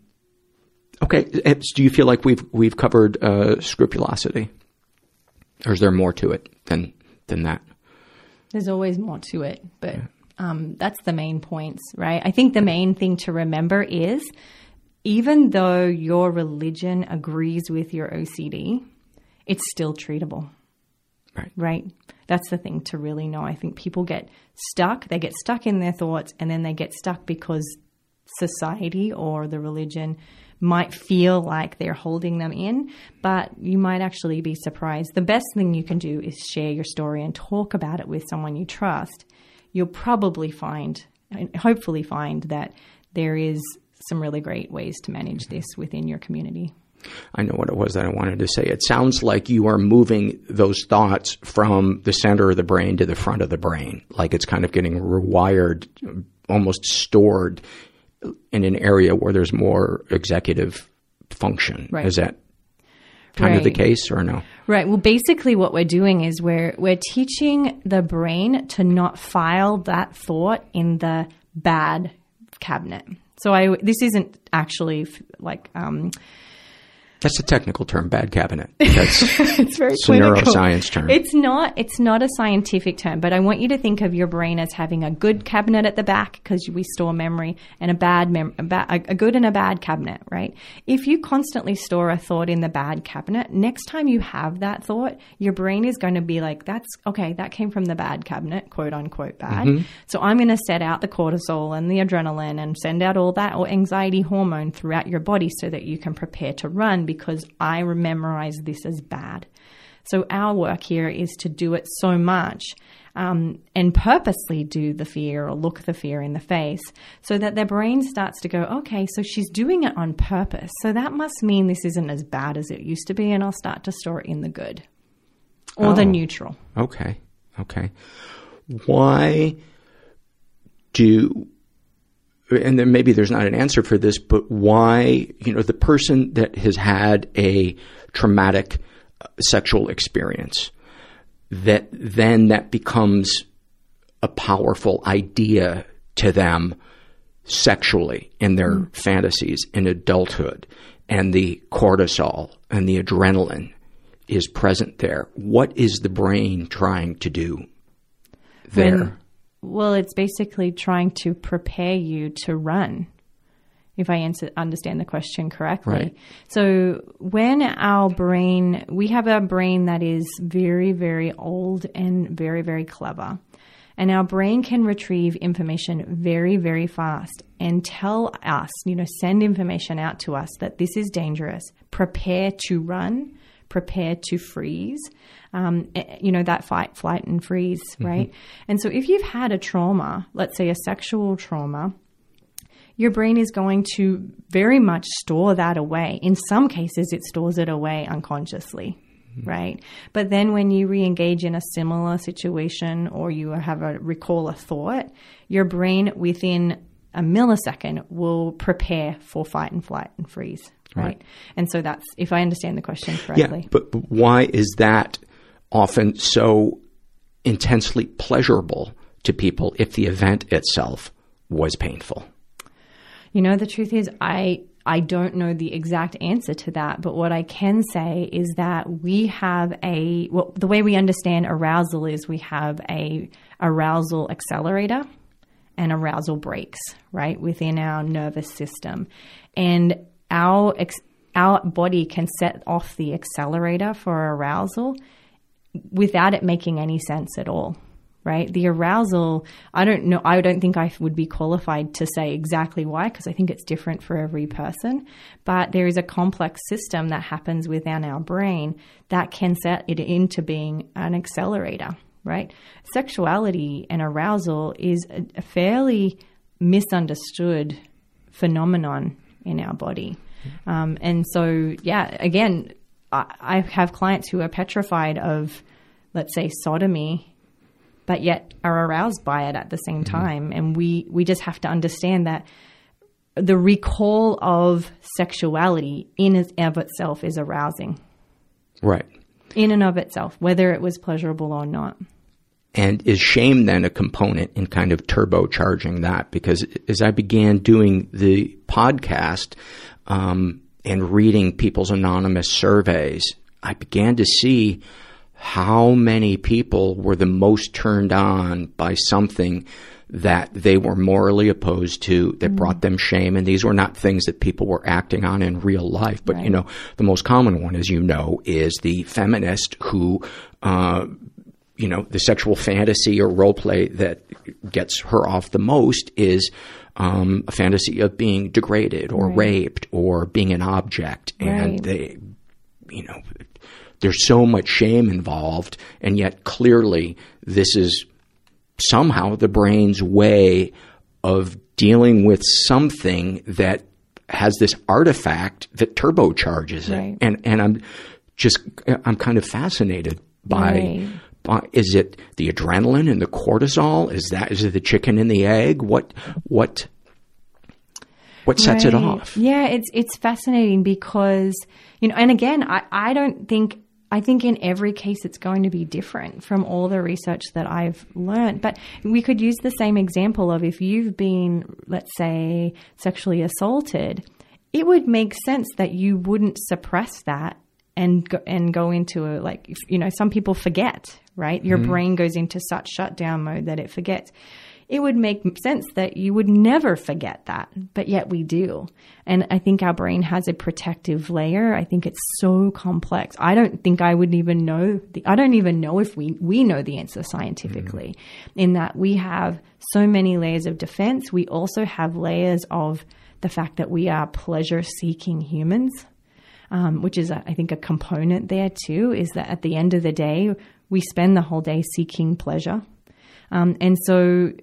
Okay. Do you feel like we've we've covered uh, scrupulosity, or is there more to it than than that? There's always more to it, but um, that's the main points, right? I think the main thing to remember is even though your religion agrees with your OCD, it's still treatable. Right. Right. That's the thing to really know. I think people get stuck. They get stuck in their thoughts, and then they get stuck because society or the religion might feel like they're holding them in, but you might actually be surprised. The best thing you can do is share your story and talk about it with someone you trust. You'll probably find, hopefully, find that there is some really great ways to manage this within your community. I know what it was that I wanted to say. It sounds like you are moving those thoughts from the center of the brain to the front of the brain, like it's kind of getting rewired, almost stored in an area where there's more executive function. Right. Is that kind right. of the case or no? Right. Well, basically what we're doing is we're, we're teaching the brain to not file that thought in the bad cabinet. So I, this isn't actually like, um, That's a technical term, bad cabinet. That's it's very it's a clinical. neuroscience term. It's not. It's not a scientific term, but I want you to think of your brain as having a good cabinet at the back because we store memory, and a bad mem- a, ba- a good and a bad cabinet. Right? If you constantly store a thought in the bad cabinet, next time you have that thought, your brain is going to be like, "That's okay. That came from the bad cabinet, quote unquote bad." Mhm. So I'm going to set out the cortisol and the adrenaline and send out all that or anxiety hormone throughout your body so that you can prepare to run because I memorize this as bad. So our work here is to do it so much um, and purposely do the fear or look the fear in the face so that their brain starts to go, okay, so she's doing it on purpose. So that must mean this isn't as bad as it used to be, and I'll start to store it in the good or the Oh. neutral. Okay. Okay. Why do and then maybe there's not an answer for this, but why, you know, the person that has had a traumatic uh, sexual experience, that then that becomes a powerful idea to them sexually in their fantasies in adulthood, and the cortisol and the adrenaline is present there. What is the brain trying to do there? When- well, it's basically trying to prepare you to run. If I answer, understand the question correctly. Right. So when our brain, we have a brain that is very, very old and very, very clever. And our brain can retrieve information very, very fast and tell us, you know, send information out to us that this is dangerous. Prepare to run, prepare to freeze. Um, eh, you know, that fight, flight, and freeze, right? And so if you've had a trauma, let's say a sexual trauma, your brain is going to very much store that away. In some cases, it stores it away unconsciously, right? But then when you re engage in a similar situation or you have a recall a thought, your brain within a millisecond will prepare for fight and flight and freeze, right? Right. And so that's, if I understand the question correctly. Yeah, but, but why is that often so intensely pleasurable to people if the event itself was painful? You know, the truth is, I I don't know the exact answer to that, but what I can say is that we have a well, the way we understand arousal is we have a arousal accelerator and arousal brakes, right, within our nervous system, and our our body can set off the accelerator for arousal without it making any sense at all right? The arousal i don't know i don't think i would be qualified to say exactly why because i think it's different for every person. But there is a complex system that happens within our brain that can set it into being an accelerator right? Sexuality and arousal is a, fairly misunderstood phenomenon in our body. Um, and so yeah again I, I have clients who are petrified of let's say sodomy but yet are aroused by it at the same time. And we, we just have to understand that the recall of sexuality in and of itself is arousing, Right. in and of itself, whether it was pleasurable or not. And is shame then a component in kind of turbocharging that? Because as I began doing the podcast um, and reading people's anonymous surveys, I began to see how many people were the most turned on by something that they were morally opposed to that brought them shame. And these were not things that people were acting on in real life. But you know the most common one as you know is the feminist who uh, you know the sexual fantasy or role play that gets her off the most is um, a fantasy of being degraded or Right. raped or being an object and Right. they you know there's so much shame involved, and yet clearly this is somehow the brain's way of dealing with something that has this artifact that turbocharges it. And and I'm just I'm kind of fascinated by Right. Is it the adrenaline and the cortisol? Is that is it the chicken and the egg? What what what sets it off? Yeah, it's it's fascinating because you know, and again, I, I don't think I think in every case it's going to be different from all the research that I've learned. But we could use the same example of if you've been, let's say, sexually assaulted, it would make sense that you wouldn't suppress that and go, and go into a like you know some people forget right? Your Mm-hmm. brain goes into such shutdown mode that it forgets. It would make sense that you would never forget that but yet we do. And i think our brain has a protective layer. I think it's so complex. I don't think i would even know the i don't even know if we we know the answer scientifically in that we have so many layers of defense. We also have layers of the fact that we are pleasure seeking humans um, which is, I think, a component there too, is that at the end of the day, we spend the whole day seeking pleasure. Um, and so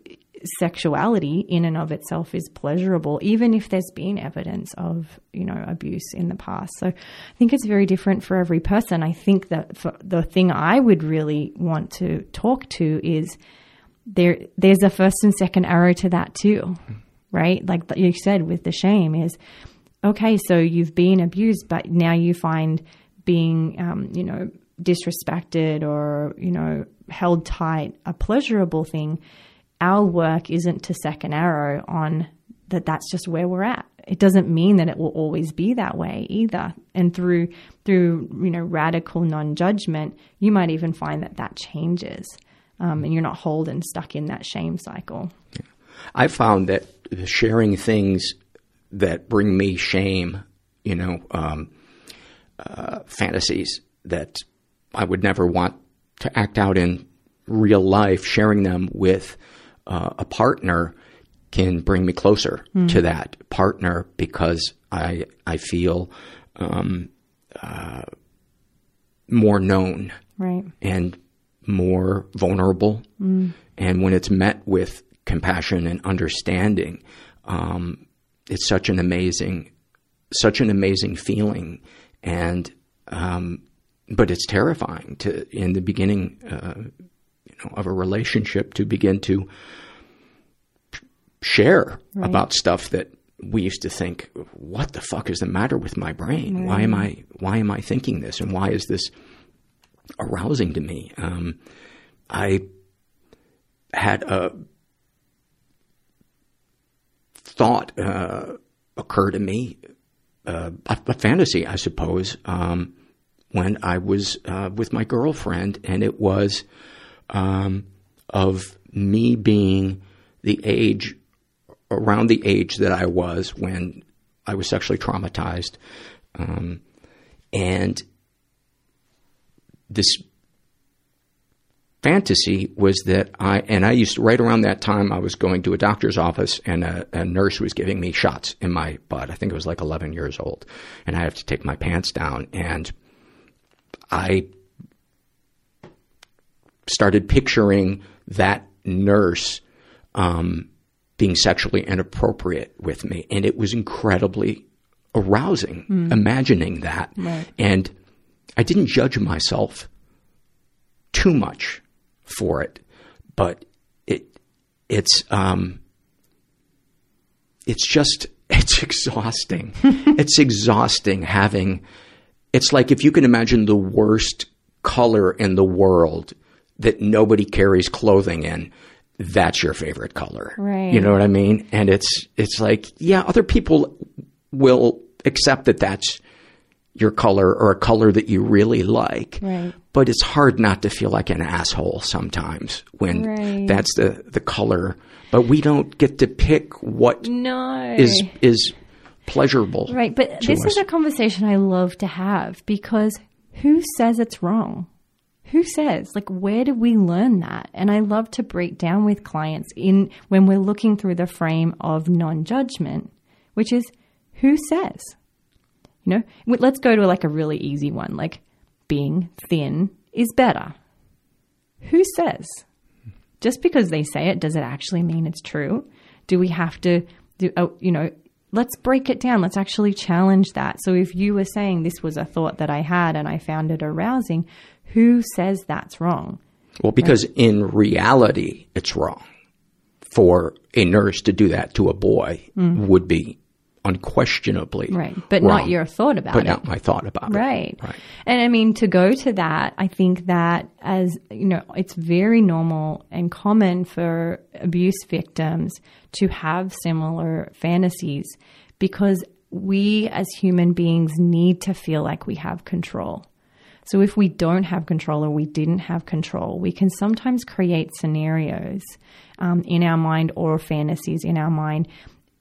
sexuality in and of itself is pleasurable, even if there's been evidence of, you know, abuse in the past. So I think it's very different for every person. I think that the thing I would really want to talk to is there, there's a first and second arrow to that too, right? Like you said with the shame is, okay, so you've been abused, but now you find being, um, you know, disrespected or, you know, held tight a pleasurable thing. Our work isn't to second arrow on that that's just where we're at. It doesn't mean that it will always be that way either. And through, through, you know, radical non-judgment, you might even find that that changes. Um, and you're not holding stuck in that shame cycle. I found that sharing things that bring me shame, you know, um, uh, fantasies that I would never want to act out in real life, sharing them with uh, a partner can bring me closer Mm. to that partner because I I feel um, uh, more known Right. and more vulnerable. Mm. And when it's met with compassion and understanding, um, it's such an amazing, such an amazing feeling. And, um, but it's terrifying to, in the beginning, uh, you know, of a relationship to begin to share Right. about stuff that we used to think, what the fuck is the matter with my brain? Why am I, why am I thinking this? And why is this arousing to me? Um, I had a thought uh, occur to me, uh, a, a fantasy, I suppose, um, when I was uh, with my girlfriend, and it was um, of me being the age, around the age that I was when I was sexually traumatized, um, and this fantasy was that I, and I used to, right around that time, I was going to a doctor's office and a, a nurse was giving me shots in my butt. I think it was like 11 years old. And I have to take my pants down. And I started picturing that nurse, um, being sexually inappropriate with me. And it was incredibly arousing, Mm. imagining that. Right. And I didn't judge myself too much for it, but it it's um it's just it's exhausting. it's exhausting having it's like if you can imagine the worst color in the world that nobody carries clothing in, that's your favorite color. Right. You know what I mean? And it's it's like, yeah, other people will accept that that's your color or a color that you really like. Right. But it's hard not to feel like an asshole sometimes when Right. that's the, the color. But we don't get to pick what No. is is pleasurable. Right, but this us. is a conversation I love to have because who says it's wrong? Who says? Like where did we learn that? And I love to break down with clients in when we're looking through the frame of non-judgment, which is who says? You know, let's go to like a really easy one, like being thin is better. Who says? Just because they say it, does it actually mean it's true? Do we have to do, oh, you know, let's break it down. Let's actually challenge that. So if you were saying this was a thought that I had and I found it arousing, who says that's wrong? Well, because in reality, it's wrong. For a nurse to do that to a boy Mm. would be unquestionably Right. But wrong. not your thought about but it. But not my thought about it. Right. And I mean, to go to that, I think that as, you know, it's very normal and common for abuse victims to have similar fantasies because we as human beings need to feel like we have control. So if we don't have control or we didn't have control, we can sometimes create scenarios um, in our mind or fantasies in our mind,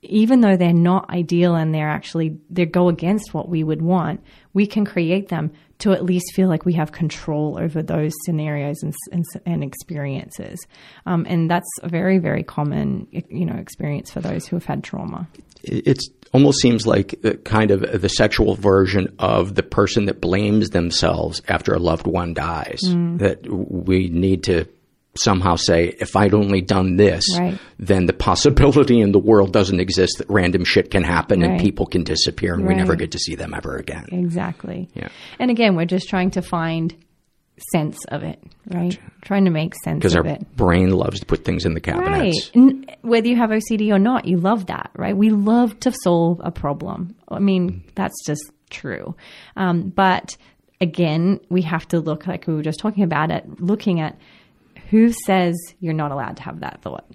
even though they're not ideal and they're actually they go against what we would want. We can create them to at least feel like we have control over those scenarios and, and, and experiences, um, and that's a very very common you know experience for those who have had trauma. It almost seems like kind of the sexual version of the person that blames themselves after a loved one dies. Mm. That we need to somehow say, if I'd only done this, right. then the possibility in the world doesn't exist that random shit can happen right. and people can disappear and right. we never get to see them ever again. Exactly. Yeah. And again, we're just trying to find sense of it, right? Gotcha. Trying to make sense because our it. brain loves to put things in the cabinets. Right. whether you have OCD or not, you love that, right? We love to solve a problem. I mean, that's just true. Um, but again, we have to look like we were just talking about it, looking at who says you're not allowed to have that thought?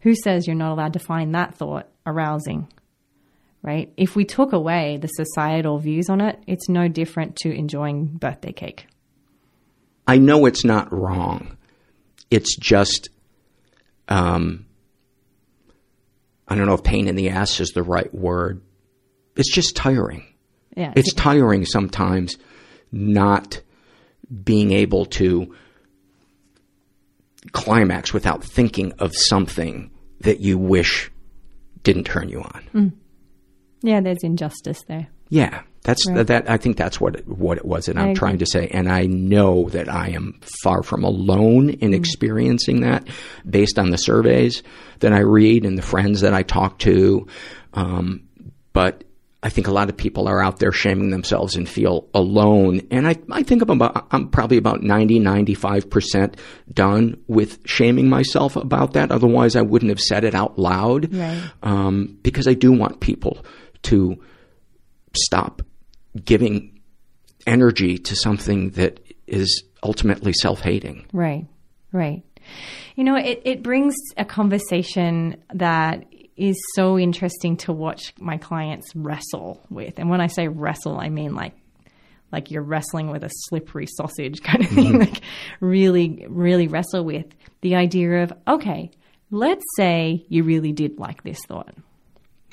Who says you're not allowed to find that thought arousing? Right? If we took away the societal views on it, it's no different to enjoying birthday cake. I know it's not wrong. It's just, um, I don't know if pain in the ass is the right word. It's just tiring. Yeah, it's tiring sometimes not being able to climax without thinking of something that you wish didn't turn you on. Mm. Yeah, there's injustice there. Yeah, that's right. that. I think that's what it, what it was and I'm trying to say, and I know that I am far from alone in mm. experiencing that, based on the surveys that I read and the friends that I talk to. Um, but I think a lot of people are out there shaming themselves and feel alone. And I, I think I'm about, I'm probably about 90, 95% done with shaming myself about that. Otherwise, I wouldn't have said it out loud. Right. Um, because I do want people to stop giving energy to something that is ultimately self-hating. Right. Right. You know, it, it brings a conversation that is so interesting to watch my clients wrestle with. And when I say wrestle, I mean like like you're wrestling with a slippery sausage kind of thing. Mm-hmm. like really, really wrestle with the idea of okay, let's say you really did like this thought.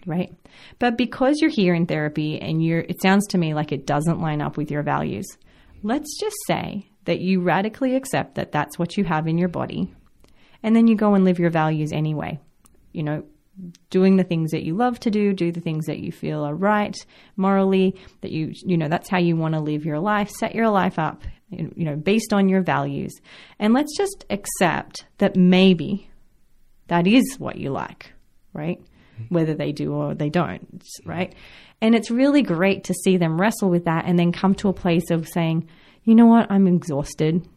Right? But because you're here in therapy and you're it sounds to me like it doesn't line up with your values. Let's just say that you radically accept that that's what you have in your body and then you go and live your values anyway. You know, doing the things that you love to do, do the things that you feel are right morally, that you, you know, that's how you want to live your life, set your life up, you know, based on your values. And let's just accept that maybe that is what you like, right? Mm-hmm. Whether they do or they don't, right? And it's really great to see them wrestle with that and then come to a place of saying, you know what, I'm exhausted.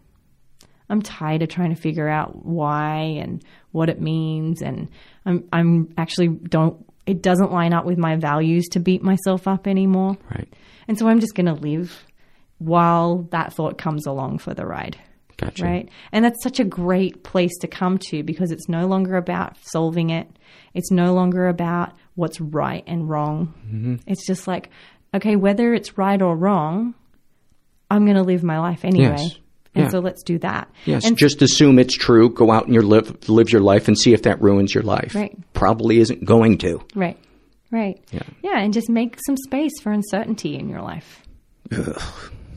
I'm tired of trying to figure out why and what it means and I'm I'm actually don't it doesn't line up with my values to beat myself up anymore. Right. And so I'm just going to live while that thought comes along for the ride. Gotcha. Right. And that's such a great place to come to because it's no longer about solving it. It's no longer about what's right and wrong. Mm-hmm. It's just like, okay, whether it's right or wrong, I'm going to live my life anyway. Yes. And yeah. so let's do that. Yes, and just assume it's true. Go out and your live live your life and see if that ruins your life. Right. Probably isn't going to. Right. Right. Yeah. Yeah, and just make some space for uncertainty in your life.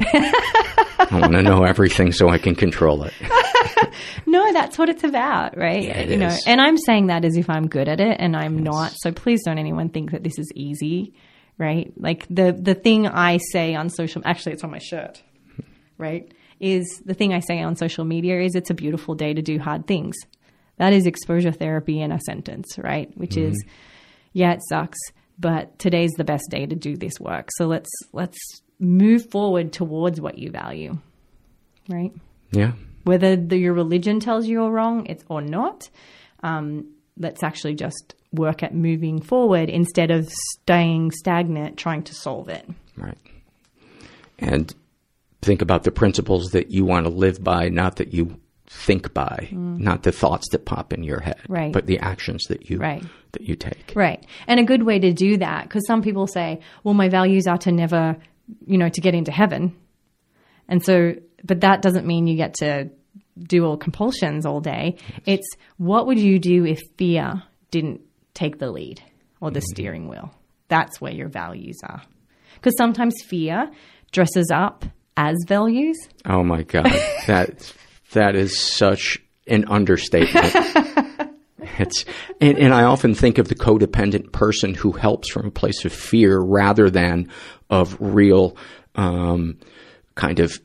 I want to know everything so I can control it. no, that's what it's about, right? Yeah, it you know, is. and I'm saying that as if I'm good at it and I'm not. So please don't anyone think that this is easy, right? Like the the thing I say on social actually it's on my shirt. Right? Is the thing I say on social media is it's a beautiful day to do hard things. That is exposure therapy in a sentence, right? Which mm-hmm. is, yeah, it sucks, but today's the best day to do this work. So let's let's move forward towards what you value, right? Yeah. Whether the, your religion tells you you're wrong, it's or not. Um, let's actually just work at moving forward instead of staying stagnant, trying to solve it. Right. And think about the principles that you want to live by, not that you think by, mm. not the thoughts that pop in your head, right. but the actions that you right. that you take. Right. And a good way to do that because some people say, "Well, my values are to never, you know, to get into heaven." And so, but that doesn't mean you get to do all compulsions all day. Yes. It's what would you do if fear didn't take the lead or the mm-hmm. steering wheel? That's where your values are. Because sometimes fear dresses up as values. Oh my God. that that is such an understatement. it's and, and I often think of the codependent person who helps from a place of fear rather than of real um, kind of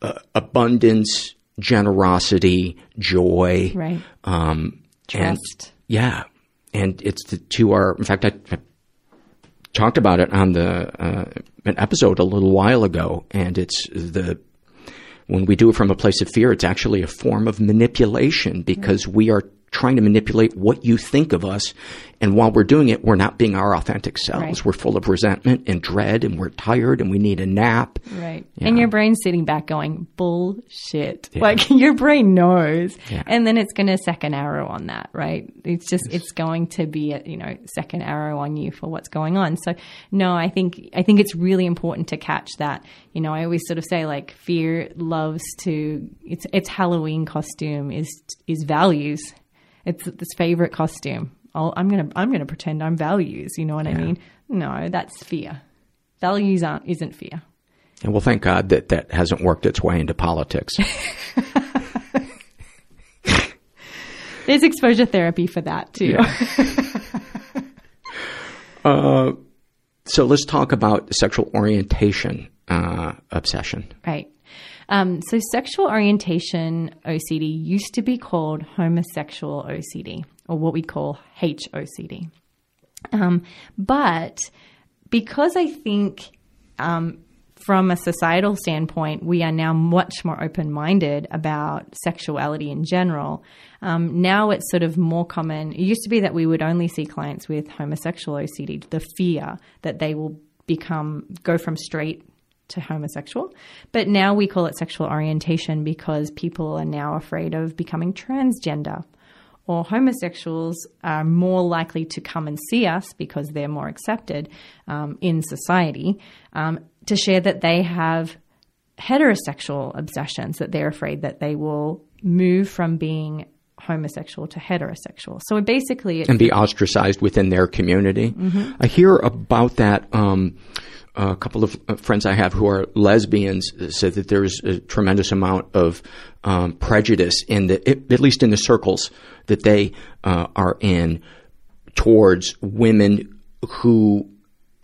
uh, abundance, generosity, joy, right? Um, Trust. And, yeah, and it's the two are. In fact, I, I talked about it on the uh, an episode a little while ago, and it's the when we do it from a place of fear, it's actually a form of manipulation because we are trying to manipulate what you think of us. And while we're doing it, we're not being our authentic selves. Right. We're full of resentment and dread and we're tired and we need a nap. Right. Yeah. And your brain's sitting back going, bullshit. Yeah. Like your brain knows. Yeah. And then it's going to second arrow on that, right? It's just, yes. it's going to be a, you know, second arrow on you for what's going on. So no, I think, I think it's really important to catch that. You know, I always sort of say like fear loves to, it's, its Halloween costume is, is values it's this favorite costume. i am gonna I'm gonna pretend I'm values. You know what yeah. I mean? No, that's fear. Values aren't isn't fear. And well, thank God that that hasn't worked its way into politics. There's exposure therapy for that too. Yeah. uh, so let's talk about sexual orientation uh, obsession. Right. Um, so sexual orientation OCD used to be called homosexual OCD, or what we call HOCD. Um, but because I think um, from a societal standpoint, we are now much more open minded about sexuality in general. Um, now it's sort of more common. It used to be that we would only see clients with homosexual OCD, the fear that they will become, go from straight to homosexual. But now we call it sexual orientation because people are now afraid of becoming transgender. Or homosexuals are more likely to come and see us because they're more accepted um, in society um, to share that they have heterosexual obsessions, that they're afraid that they will move from being homosexual to heterosexual. So basically, and be ostracized within their community. Mm-hmm. I hear about that. Um, a couple of uh, friends I have who are lesbians said that there's a tremendous amount of um, prejudice in the, at least in the circles that they uh, are in, towards women who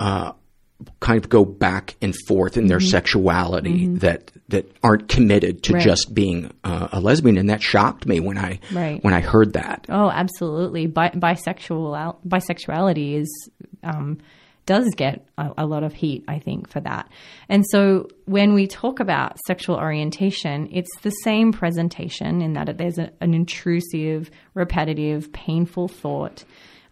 uh, kind of go back and forth in their mm-hmm. sexuality mm-hmm. that that aren't committed to right. just being uh, a lesbian, and that shocked me when I right. when I heard that. Oh, absolutely. Bi- bisexual bisexuality is. Um, does get a, a, lot of heat, I think, for that. And so when we talk about sexual orientation, it's the same presentation in that there's a, an intrusive, repetitive, painful thought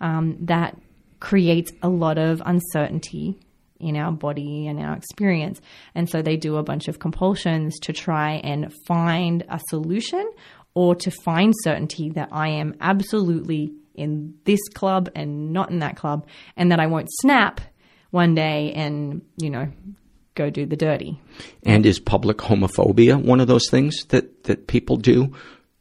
um, that creates a lot of uncertainty in our body and our experience. And so they do a bunch of compulsions to try and find a solution or to find certainty that I am absolutely in this club and not in that club, and that I won't snap one day and, you know, go do the dirty. And is public homophobia one of those things that, that people do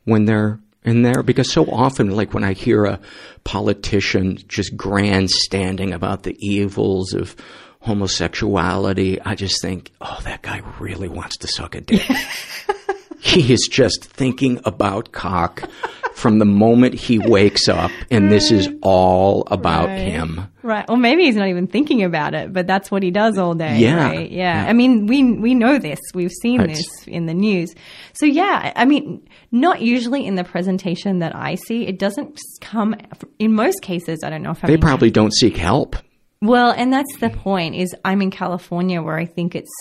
when they're in there? Because so often, like when I hear a politician just grandstanding about the evils of homosexuality, I just think, oh, that guy really wants to suck a dick. he is just thinking about cock from the moment he wakes up, and this is all about right. him. Right. Well, maybe he's not even thinking about it, but that's what he does all day. Yeah. Right? Yeah. yeah. I mean, we we know this. We've seen this in the news. So yeah, I mean, not usually in the presentation that I see. It doesn't come. In most cases, I don't know if they probably don't seek help. Well, and that's the point. Is I'm in California where I think it's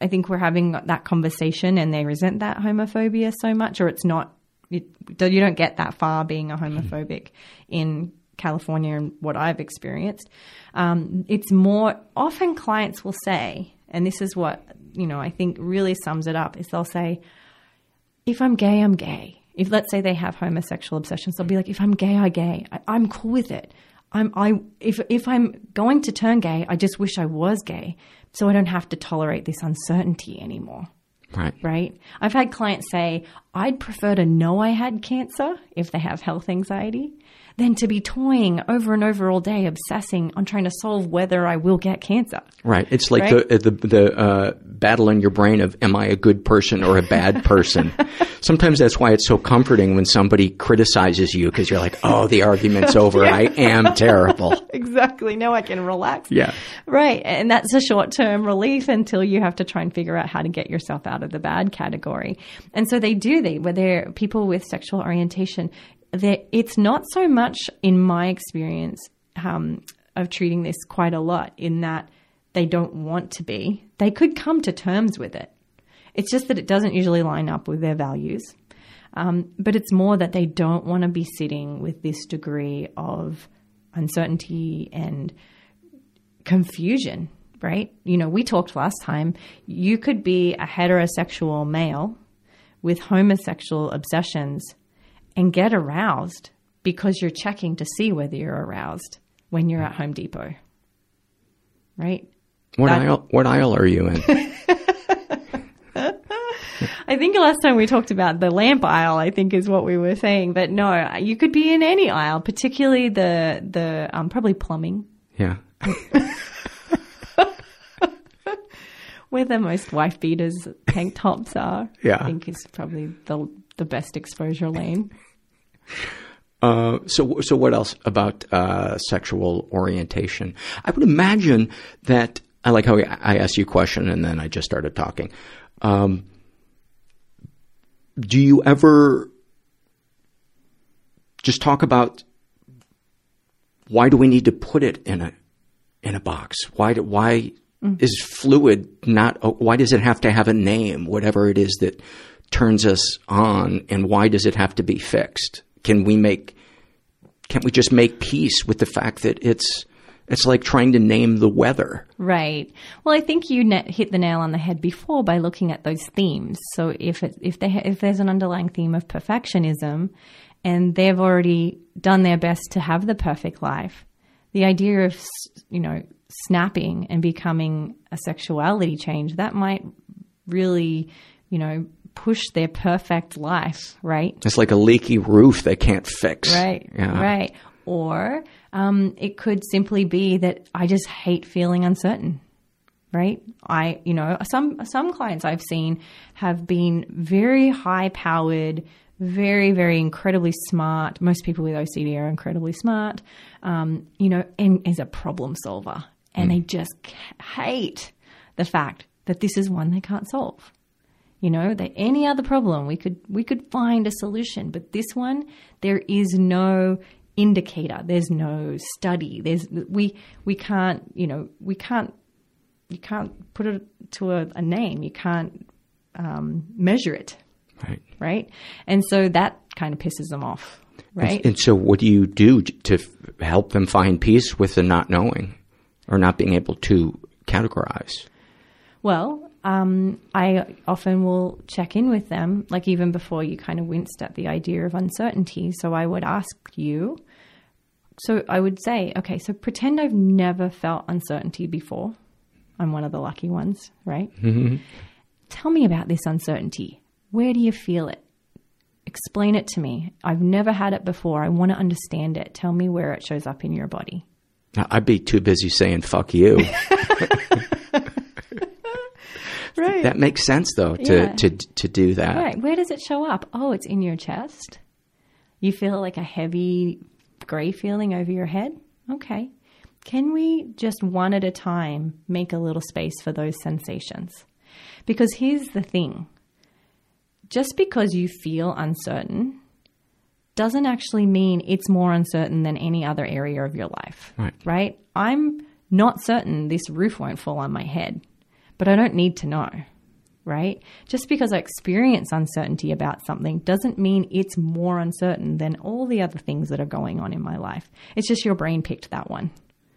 I think we're having that conversation and they resent that homophobia so much, or it's not you, don't get that far being a homophobic in California and what I've experienced. Um, it's more often clients will say, and this is what you know I think really sums it up is they'll say, if I'm gay, I'm gay. If let's say they have homosexual obsessions, they'll be like, if I'm gay, I'm gay. I, I'm cool with it. I'm I if if I'm going to turn gay, I just wish I was gay, so I don't have to tolerate this uncertainty anymore. Right. Right. I've had clients say, I'd prefer to know I had cancer if they have health anxiety than to be toying over and over all day, obsessing on trying to solve whether I will get cancer. Right. It's like Right? the the, the uh, battle in your brain of am I a good person or a bad person. Sometimes that's why it's so comforting when somebody criticizes you because you're like, oh, the argument's over. I am terrible. exactly. Now I can relax. Yeah. Right. And that's a short term relief until you have to try and figure out how to get yourself out of the bad category. And so they do, they, where they're people with sexual orientation, they're- it's not so much in my experience um, of treating this quite a lot in that they don't want to be. They could come to terms with it. It's just that it doesn't usually line up with their values. Um, but it's more that they don't want to be sitting with this degree of uncertainty and confusion, right? You know, we talked last time. You could be a heterosexual male with homosexual obsessions and get aroused because you're checking to see whether you're aroused when you're at Home Depot, right? What That- aisle? What aisle are you in? I think last time we talked about the lamp aisle, I think is what we were saying. But no, you could be in any aisle, particularly the the um, probably plumbing, yeah. where the most wife beaters tank tops are. Yeah. I think is probably the the best exposure lane. Uh, so, so what else about uh, sexual orientation? I would imagine that I like how I asked you a question and then I just started talking. Um, do you ever just talk about why do we need to put it in a in a box? Why do, why is fluid not? oh, Why does it have to have a name? Whatever it is that turns us on, and why does it have to be fixed? Can we make? Can't we just make peace with the fact that it's it's like trying to name the weather? Right. Well, I think you hit the nail on the head before by looking at those themes. So if it, if they if there's an underlying theme of perfectionism, and they've already done their best to have the perfect life, the idea of you know snapping and becoming a sexuality change that might really you know push their perfect life, right? It's like a leaky roof they can't fix. Right. Yeah. Right. Or um, it could simply be that I just hate feeling uncertain. Right. I, you know, some some clients I've seen have been very high powered, very very incredibly smart. Most people with OCD are incredibly smart. Um, you know, and is a problem solver, and they just hate the fact that this is one they can't solve you know that any other problem we could we could find a solution. But this one there is no indicator. There's no study. There's we we can't you know we can't you can't put it to a, a name. You can't um, measure it. Right. right? And so that kind of pisses them off. Right? And, and so, what do you do to help them find peace with the not knowing or not being able to categorize? Well, um, I often will check in with them, like even before you kind of winced at the idea of uncertainty. So I would ask you, so I would say, okay, so pretend I've never felt uncertainty before. I'm one of the lucky ones, right? Mm-hmm. Tell me about this uncertainty. Where do you feel it? Explain it to me. I've never had it before. I want to understand it. Tell me where it shows up in your body. I'd be too busy saying "fuck you." Right. that makes sense, though, to Yeah. to to do that. Right. Where does it show up? Oh, it's in your chest. You feel like a heavy gray feeling over your head? Okay. Can we just one at a time make a little space for those sensations? Because here's the thing just because you feel uncertain doesn't actually mean it's more uncertain than any other area of your life. Right. Right? I'm not certain this roof won't fall on my head, but I don't need to know. Right? Just because I experience uncertainty about something doesn't mean it's more uncertain than all the other things that are going on in my life. It's just your brain picked that one.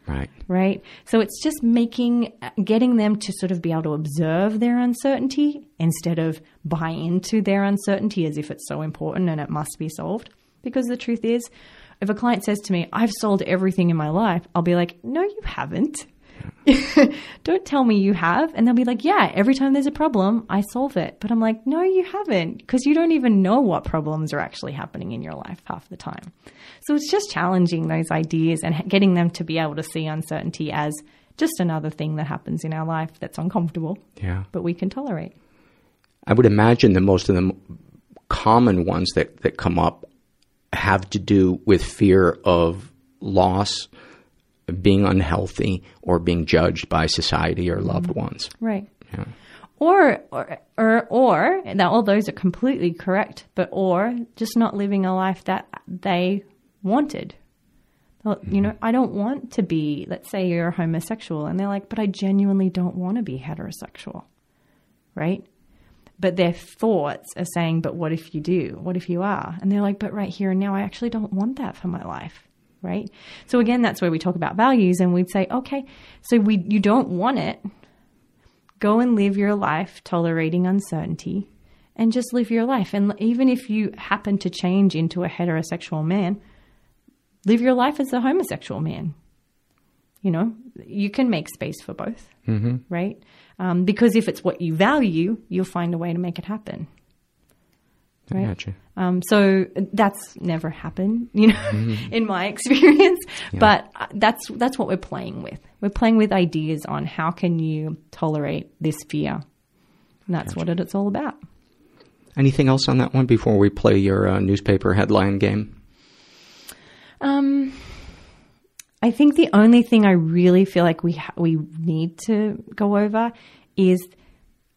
Right. Right. So it's just making, getting them to sort of be able to observe their uncertainty instead of buy into their uncertainty as if it's so important and it must be solved. Because the truth is, if a client says to me, I've solved everything in my life, I'll be like, no, you haven't. Don't tell me you have. And they'll be like, yeah, every time there's a problem, I solve it. But I'm like, no, you haven't, because you don't even know what problems are actually happening in your life half the time. So it's just challenging those ideas and getting them to be able to see uncertainty as just another thing that happens in our life that's uncomfortable, yeah. but we can tolerate. I would imagine that most of the common ones that, that come up have to do with fear of loss, being unhealthy, or being judged by society or loved mm-hmm. ones. Right. Yeah. Or, or, or, or, now all those are completely correct, but or just not living a life that they wanted. Well, you mm-hmm. know, I don't want to be, let's say you're homosexual, and they're like, but I genuinely don't want to be heterosexual, right? But their thoughts are saying, but what if you do? What if you are? And they're like, but right here and now, I actually don't want that for my life, right? So again, that's where we talk about values, and we'd say, okay, so we you don't want it. Go and live your life tolerating uncertainty, and just live your life. And even if you happen to change into a heterosexual man, live your life as a homosexual man. You know, you can make space for both, mm-hmm. right? Um, because if it's what you value, you'll find a way to make it happen. Right? Gotcha. Um, so that's never happened, you know, mm-hmm. in my experience. Yeah. But uh, that's that's what we're playing with. We're playing with ideas on how can you tolerate this fear, and that's gotcha. what it's all about. Anything else on that one before we play your uh, newspaper headline game? Um, I think the only thing I really feel like we ha- we need to go over is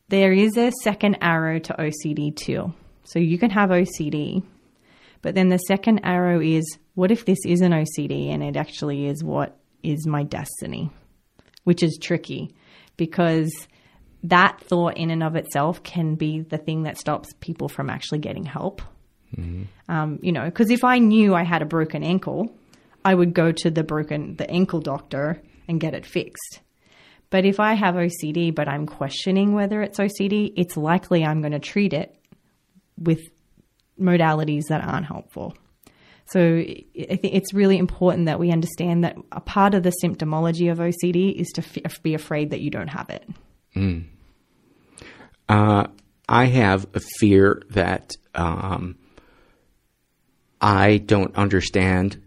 there is a second arrow to OCD too. So you can have OCD, but then the second arrow is what if this is an OCD and it actually is what is my destiny, which is tricky because that thought in and of itself can be the thing that stops people from actually getting help. Mm-hmm. Um, you know, because if I knew I had a broken ankle, I would go to the broken the ankle doctor and get it fixed. But if I have OCD, but I'm questioning whether it's OCD, it's likely I'm going to treat it with modalities that aren't helpful. So I think it's really important that we understand that a part of the symptomology of OCD is to f- be afraid that you don't have it. Mm. Uh, I have a fear that um, I don't understand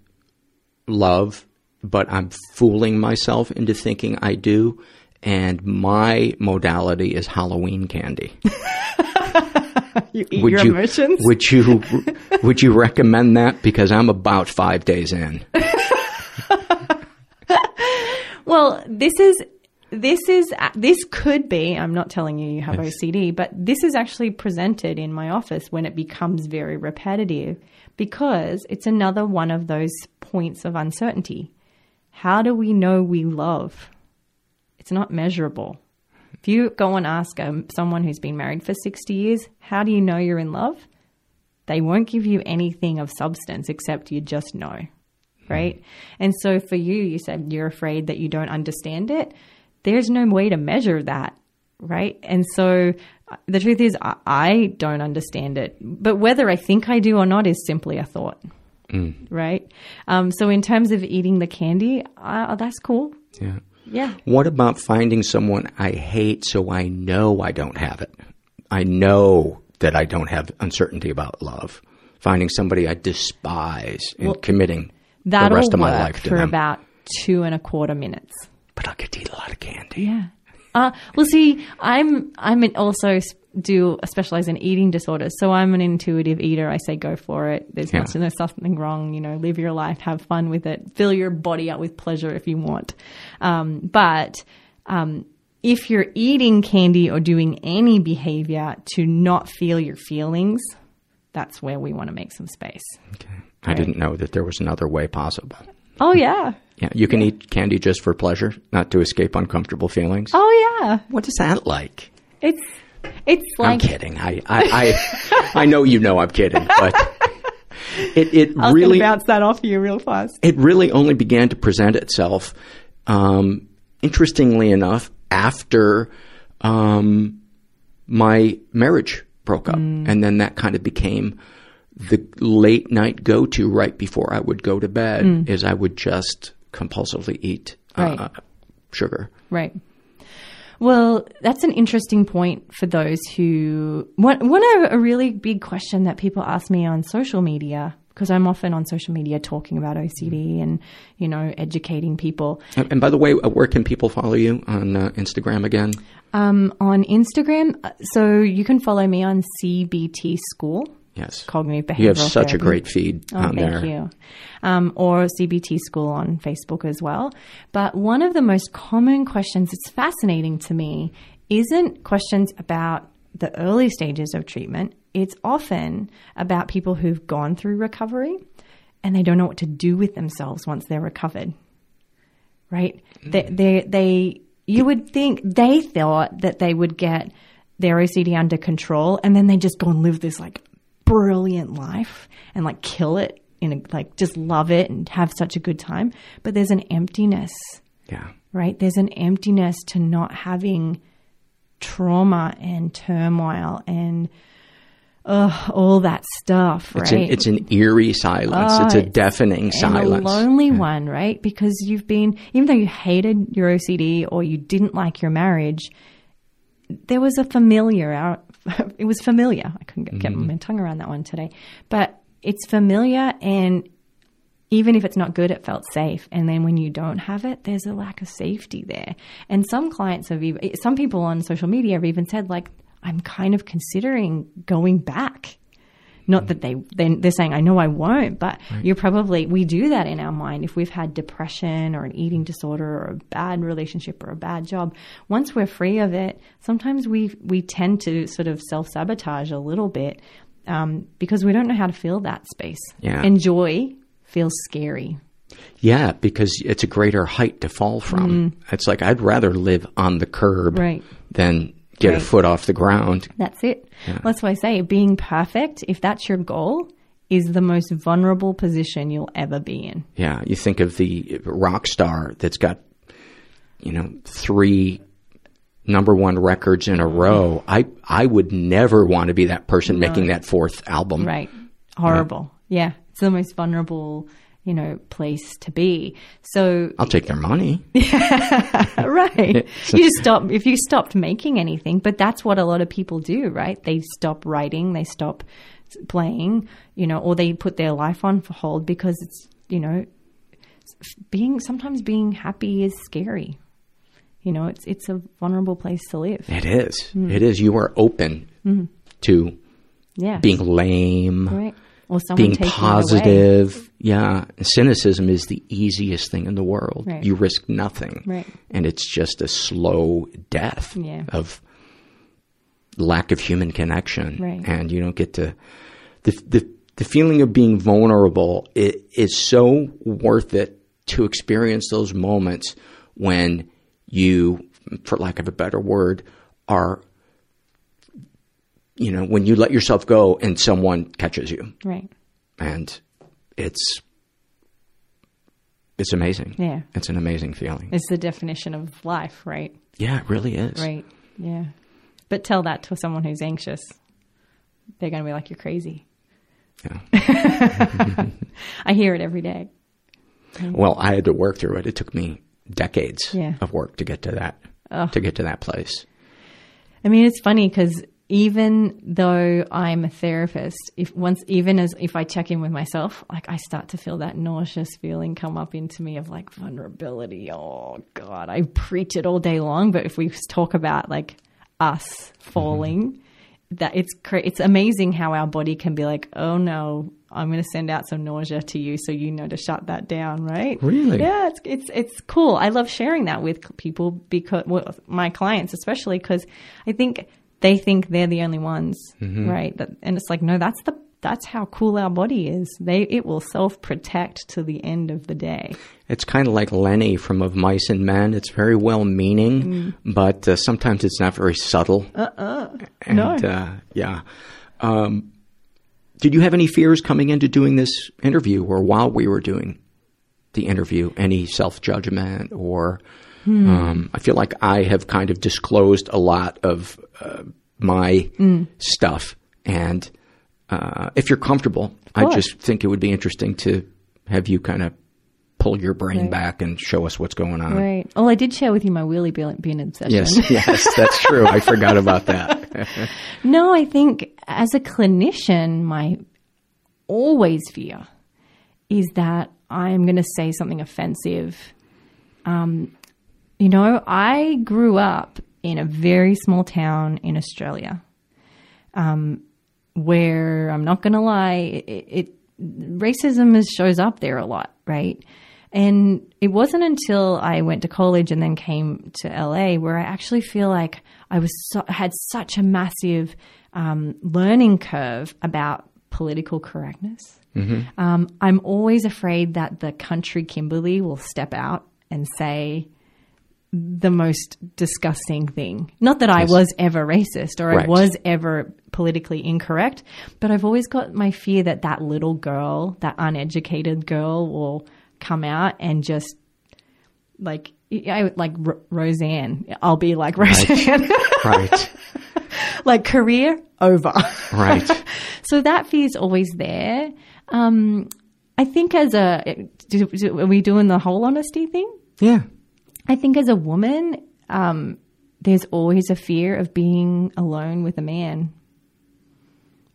love, but I'm fooling myself into thinking I do. And my modality is Halloween candy. you eat would your you, emotions. Would you would you recommend that? Because I'm about five days in. well, this is this is uh, this could be. I'm not telling you you have yes. OCD, but this is actually presented in my office when it becomes very repetitive because it's another one of those points of uncertainty. How do we know we love? It's not measurable. If you go and ask um, someone who's been married for 60 years, how do you know you're in love? They won't give you anything of substance except you just know, right? And so for you, you said you're afraid that you don't understand it. There's no way to measure that, right? And so the truth is, I don't understand it. But whether I think I do or not is simply a thought. Mm. Right? Um, so, in terms of eating the candy, uh, that's cool. Yeah. Yeah. What about finding someone I hate so I know I don't have it? I know that I don't have uncertainty about love. Finding somebody I despise and well, committing the rest of my life to for them. about two and a quarter minutes. But I could eat a lot of candy. Yeah. Uh, well, see, I'm I'm also do specialize in eating disorders, so I'm an intuitive eater. I say go for it. There's yeah. not there's something wrong. You know, live your life, have fun with it, fill your body up with pleasure if you want. Um, but um, if you're eating candy or doing any behavior to not feel your feelings, that's where we want to make some space. Okay. Right? I didn't know that there was another way possible. Oh yeah. Yeah, you can eat candy just for pleasure, not to escape uncomfortable feelings. Oh yeah. What is that like? It's it's like I'm kidding. I I I, I know you know I'm kidding, but it it I really bounce that off you real fast. It really only began to present itself um, interestingly enough, after um, my marriage broke up. Mm. And then that kind of became the late night go to right before I would go to bed, Mm. is I would just compulsively eat Right. uh, sugar. Right. Well, that's an interesting point for those who one one a really big question that people ask me on social media because I'm often on social media talking about OCD and you know educating people. And, and by the way, uh, where can people follow you on uh, Instagram again? Um, on Instagram, uh, so you can follow me on CBT School. Yes. Cognitive behavioral You have such a great feed Oh, on thank there. you. Um, or CBT School on Facebook as well. But one of the most common questions that's fascinating to me isn't questions about the early stages of treatment. It's often about people who've gone through recovery and they don't know what to do with themselves once they're recovered. Right? They, they, they, you would think they thought that they would get their OCD under control and then they just go and live this like brilliant life and like kill it in a, like just love it and have such a good time. But there's an emptiness, Yeah. right? There's an emptiness to not having trauma and turmoil and uh, all that stuff, right? It's, an, it's an eerie silence. Oh, it's a it's- deafening and silence. a lonely one, right? Because you've been, even though you hated your OCD or you didn't like your marriage, there was a familiar. It was familiar. I couldn't get, get Mm-hmm. my tongue around that one today, but it's familiar, and even if it's not good, it felt safe. And then when you don't have it, there's a lack of safety there. And some clients have even, some people on social media have even said, like, I'm kind of considering going back. Not that they they- they're saying I know I won't, but you're probably we do that in our mind if we've had depression or an eating disorder or a bad relationship or a bad job. Once we're free of it, sometimes we we tend to sort of self sabotage a little bit um, because we don't know how to feel that space. Yeah. and joy feels scary. Yeah, because it's a greater height to fall from. It's like I'd rather live on the curb. Right. than get Right. a foot off the ground. That's it. That's why I say being perfect, if that's your goal, is the most vulnerable position you'll ever be in. Yeah, you think of the rock star that's got, you know, three number one records in a row. I I would never want to be that person making that fourth album. Right. Horrible. Yeah. It's the most vulnerable, you know, place to be. So I'll take their money. Yeah, right. you stop if you stopped making anything, but that's what a lot of people do, right? They stop writing, they stop playing, you know, or they put their life on for hold because it's, you know, being sometimes being happy is scary. You know, it's it's a vulnerable place to live. It is. Mm. It is. You are open to Yeah. being lame, right. Someone being positive. Yeah. Cynicism is the easiest thing in the world. Right. You risk nothing. Right. And it's just a slow death Yeah. of lack of human connection. Right. And you don't get to, the, the, the feeling of being vulnerable it, is so worth it to experience those moments when you, for lack of a better word, are, you know, when you let yourself go and someone catches you Right. and it's it's amazing. Yeah. It's an amazing feeling. It's the definition of life, right? yeah, it really is. Right. Yeah. But tell that to someone who's anxious. They're going to be like, you're crazy. Yeah. I hear it every day. Well, I had to work through it. It took me decades Yeah. of work to get to that to get to that place. I mean, it's funny because even though I'm a therapist, if once, even as if I check in with myself, like I start to feel that nauseous feeling come up into me of like vulnerability. Oh God, I preach it all day long. But if we talk about like us mm-hmm. falling, that it's cra- it's amazing how our body can be like, oh no, I'm going to send out some nausea to you, so you know to shut that down, right? Really? Yeah, it's it's it's cool. I love sharing that with people because well, my clients, especially because I think they think they're the only ones, right? That, and it's like, no, that's the that's how cool our body is. They it will self protect to the end of the day. It's kind of like Lennie from Of Mice and Men. It's very well meaning, but uh, sometimes it's not very subtle. Uh-uh. And, No. Uh, yeah. Um, did you have any fears coming into doing this interview or while we were doing the interview? Any self judgment or? Hmm. Um, I feel like I have kind of disclosed a lot of uh, my Mm. stuff, and uh, if you're comfortable, I just think it would be interesting to have you kind of pull your brain Right. back and show us what's going on. Right. Oh, I did share with you my wheelie bin obsession. Yes, yes, that's true. I forgot about that. No, I think as a clinician, my always fear is that I'm going to say something offensive. Um, you know, I grew up in a very small town in Australia, um, where I'm not going to lie, it, it racism is, shows up there a lot, right? And it wasn't until I went to college and then came to LA where I actually feel like I was so, had such a massive um, learning curve about political correctness. Mhm. Um, I'm always afraid that the country Kimberley will step out and say the most disgusting thing. Not that I Yes. was ever racist or I was ever politically incorrect, but I've always got my fear that that little girl, that uneducated girl, will come out and just like I like R- Roseanne. I'll be like Roseanne. right, like career over. right. so that fear is always there. Um, I think as a, do, do, are we doing the whole honesty thing? Yeah. I think as a woman, um, there's always a fear of being alone with a man.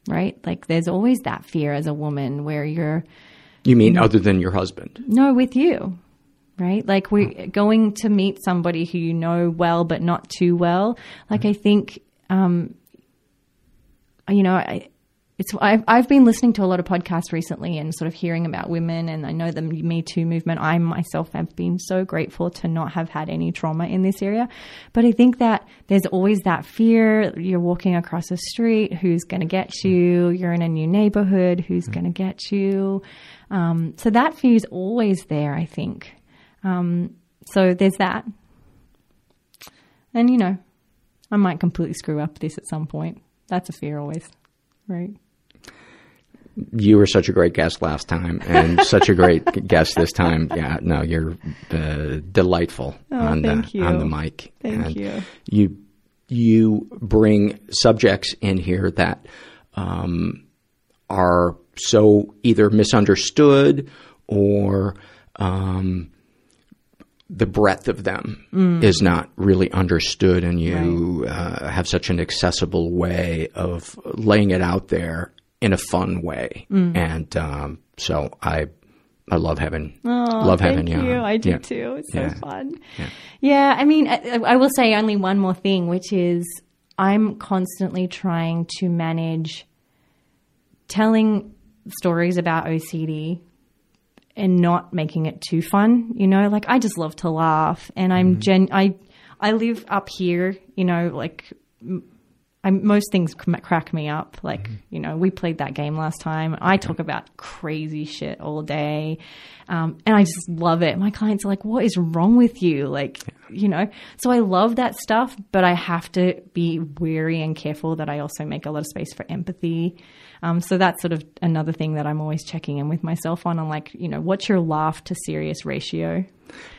Right? Like there's always that fear as a woman where you're, You mean other than your husband? no, with you. Right? Like we're going to meet somebody who you know well, but not too well. Like I think, um, you know, I, it's I've, I've been listening to a lot of podcasts recently and sort of hearing about women and I know the Me Too movement. I myself have been so grateful to not have had any trauma in this area. But I think that there's always that fear. You're walking across the street, who's going to get you? You're in a new neighborhood, who's going to get you? Um, so that fear is always there, I think. Um, so there's that. And, you know, I might completely screw up this at some point. That's a fear always, right? You were such a great guest last time, and such a great guest this time. Yeah, no, you're uh, delightful Oh, on the you. on the mic. Thank And you. You you bring subjects in here that um, are so either misunderstood or um, the breadth of them Mm. is not really understood, and you uh, have such an accessible way of laying it out there in a fun way. Mm. And um, so I I love having Oh, love having you. I do Yeah. too. It's so Yeah. fun. Yeah. Yeah, I mean, I, I will say only one more thing, which is I'm constantly trying to manage telling stories about OCD and not making it too fun. You know, like I just love to laugh, and I'm gen. I I live up here. You know, like. m- I, most things crack me up. Like, you know, we played that game last time. I talk about crazy shit all day. Um, and I just love it. My clients are like, what is wrong with you? Like, you know, so I love that stuff, but I have to be wary and careful that I also make a lot of space for empathy. Um, so that's sort of another thing that I'm always checking in with myself on. I'm like, you know, what's your laugh to serious ratio?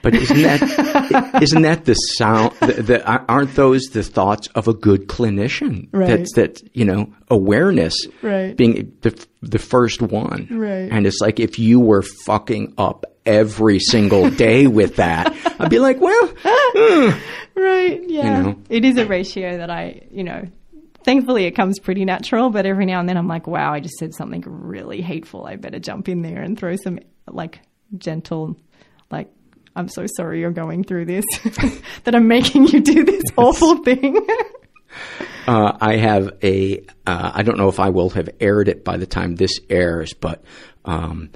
But isn't that isn't that the sound? The, the, aren't those the thoughts of a good clinician? Right. That's that you know awareness, Right. Being the the first one, Right. And it's like if you were fucking up every single day with that, I'd be like, well, hmm. Right. Yeah. You know? It is a ratio that I, you know, thankfully it comes pretty natural, but every now and then I'm like, wow, I just said something really hateful. I better jump in there and throw some like gentle, like, I'm so sorry you're going through this, that I'm making you do this awful thing. Uh, I have a. Uh, I don't know if I will have aired it by the time this airs, but um,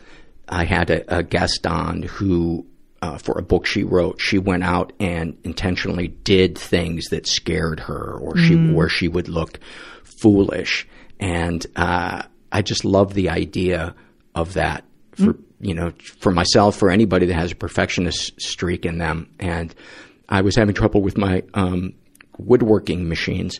I had a, a guest on who, uh, for a book she wrote, she went out and intentionally did things that scared her, or she Mm. where she would look foolish, and uh, I just love the idea of that for you know for myself, for anybody that has a perfectionist streak in them, and I was having trouble with my um, woodworking machines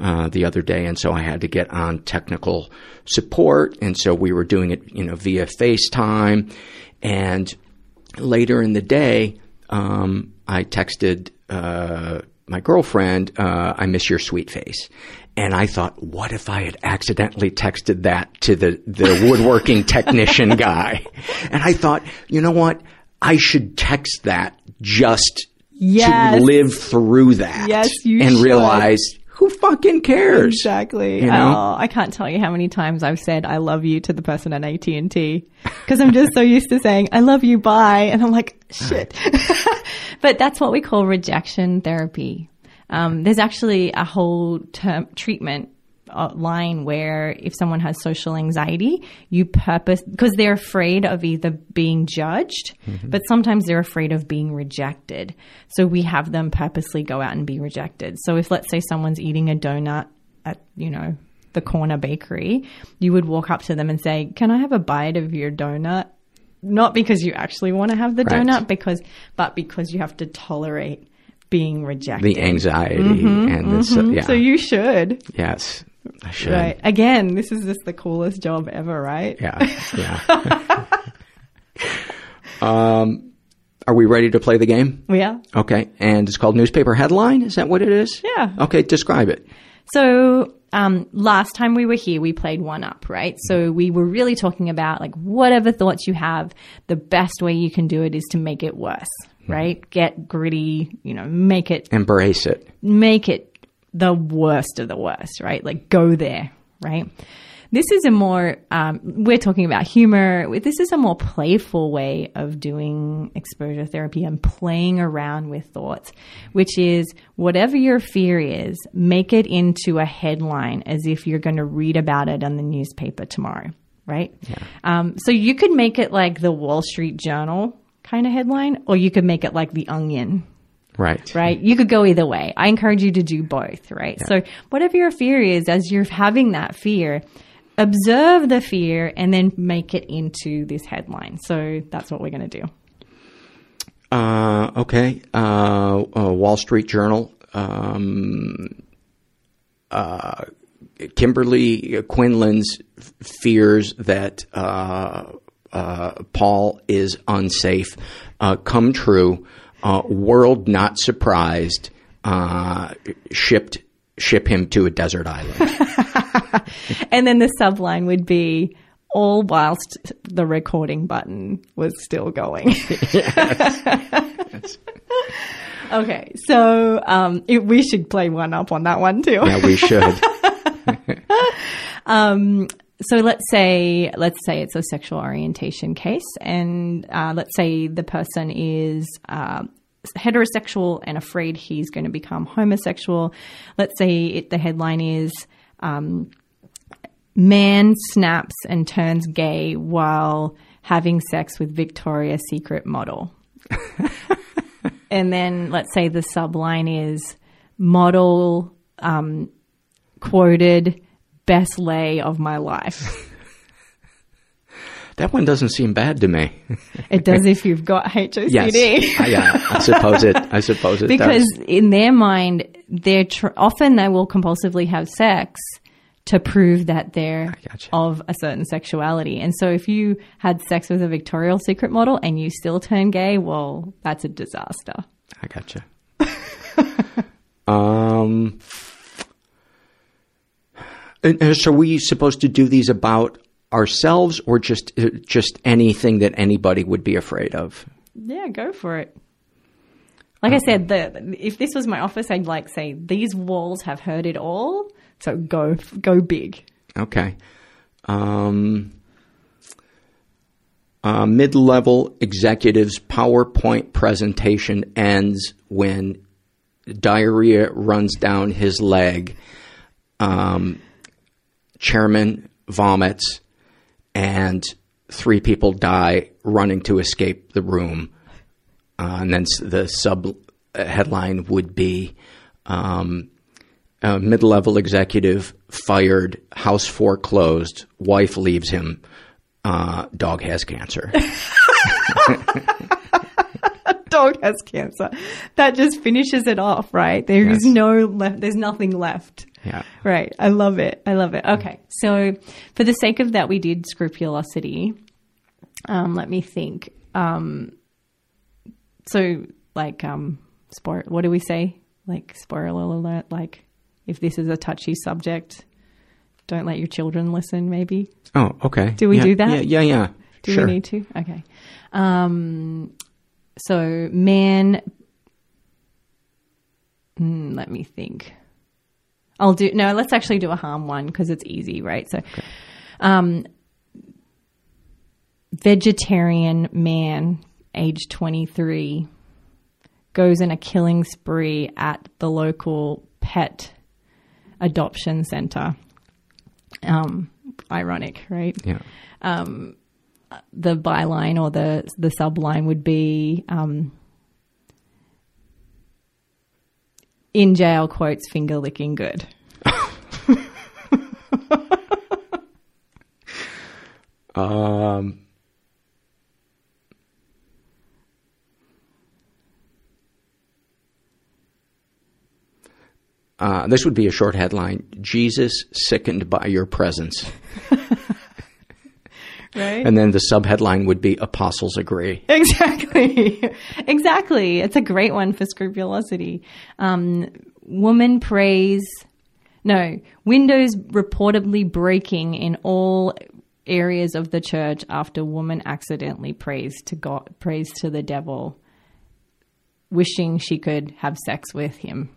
uh, the other day, and so I had to get on technical support, and so we were doing it, you know, via FaceTime, and later in the day, um, I texted uh, my girlfriend, uh, "I miss your sweet face." And I thought, what if I had accidentally texted that to the, the woodworking technician guy? And I thought, you know what? I should text that just Yes. to live through that. Yes, you And should. realize who fucking cares? Exactly. You know? Oh, I can't tell you how many times I've said I love you to the person at AT and T because I'm just so used to saying I love you, bye, and I'm like shit. but that's what we call rejection therapy. Um, there's actually a whole term treatment line where if someone has social anxiety, you purpose because they're afraid of either being judged, but sometimes they're afraid of being rejected. So we have them purposely go out and be rejected. So if let's say someone's eating a donut at you know the corner bakery, you would walk up to them and say, "Can I have a bite of your donut?" Not because you actually want to have the Right. donut, because but because you have to tolerate being rejected. The anxiety Mhm, and this, uh, mhm. yeah. So you should. yes, I should. Right. Again, this is just the coolest job ever, right? Yeah, yeah. um, are we ready to play the game? Yeah. Okay, and it's called newspaper headline. Is that what it is? Yeah. Okay, describe it. So um, last time we were here, we played one up, right? So we were really talking about like whatever thoughts you have, the best way you can do it is to make it worse, right? Get gritty, you know, make it Embrace it. make it the worst of the worst, right? Like go there, right? This is a more, um, we're talking about humor. This is a more playful way of doing exposure therapy and playing around with thoughts, which is whatever your fear is, make it into a headline as if you're going to read about it on the newspaper tomorrow, right? Um, so you could make it like the Wall Street Journal kind of headline, or you could make it like the Onion Right. right? You could go either way. I encourage you to do both, right? So whatever your fear is, as you're having that fear, observe the fear and then make it into this headline. So that's what we're going to do. Uh, okay. Uh, uh, Wall Street Journal. Um, uh, Kimberley Quinlan's f- fears that uh, uh, Paul is unsafe uh, come true. Uh, world not surprised. Uh, shipped ship him to a desert island. And then the subline would be all whilst the recording button was still going. okay, so um, it, we should play one up on that one too. yeah, we should. Um, so let's say let's say it's a sexual orientation case, and uh, let's say the person is uh, heterosexual and afraid he's going to become homosexual. Let's say it, the headline is. Um, Man snaps and turns gay while having sex with Victoria's Secret model. and then let's say the subline is model um, quoted best lay of my life. that one doesn't seem bad to me. It does if you've got HOCD. Yes. I, yeah, I suppose it. I suppose it because does. in their mind, they're tr- often they will compulsively have sex to prove that they're of a certain sexuality. And so if you had sex with a Victoria's Secret model and you still turn gay, well, that's a disaster. I gotcha. um, and, uh, so, we supposed to do these about ourselves, or just uh, just anything that anybody would be afraid of? Yeah, go for it. Like I said, the, if this was my office, I'd like say these walls have heard it all. So go go big. Okay. Um, uh, mid-level executives PowerPoint presentation ends when diarrhea runs down his leg. Um, chairman vomits, and three people die running to escape the room. Uh, and then the sub headline would be um, uh, mid-level executive fired, house foreclosed, wife leaves him, uh, dog has cancer. Dog has cancer. That just finishes it off, right? There is Yes. no left. There's nothing left. Yeah. Right. I love it. I love it. Okay. So, for the sake of that, we did scrupulosity. Um, let me think. Um, so like um spoil what do we say? Like spoiler alert, like if this is a touchy subject, don't let your children listen maybe. Oh, okay. Do we yeah, do that? Yeah, yeah, yeah. Do sure. we need to? Okay. Um so man mm, let me think. I'll do no, let's actually do a harm one because it's easy, right? So okay. um vegetarian man, age 23, goes in a killing spree at the local pet adoption center. Um, ironic, right? Yeah. Um, the byline or the the subline would be um, in jail quotes finger licking good. um Uh, this would be a short headline Jesus sickened by your presence. right? And then the subheadline would be Apostles agree. Exactly. exactly. It's a great one for scrupulosity. Um, woman prays. No, windows reportedly breaking in all areas of the church after woman accidentally prays to God, prays to the devil, wishing she could have sex with him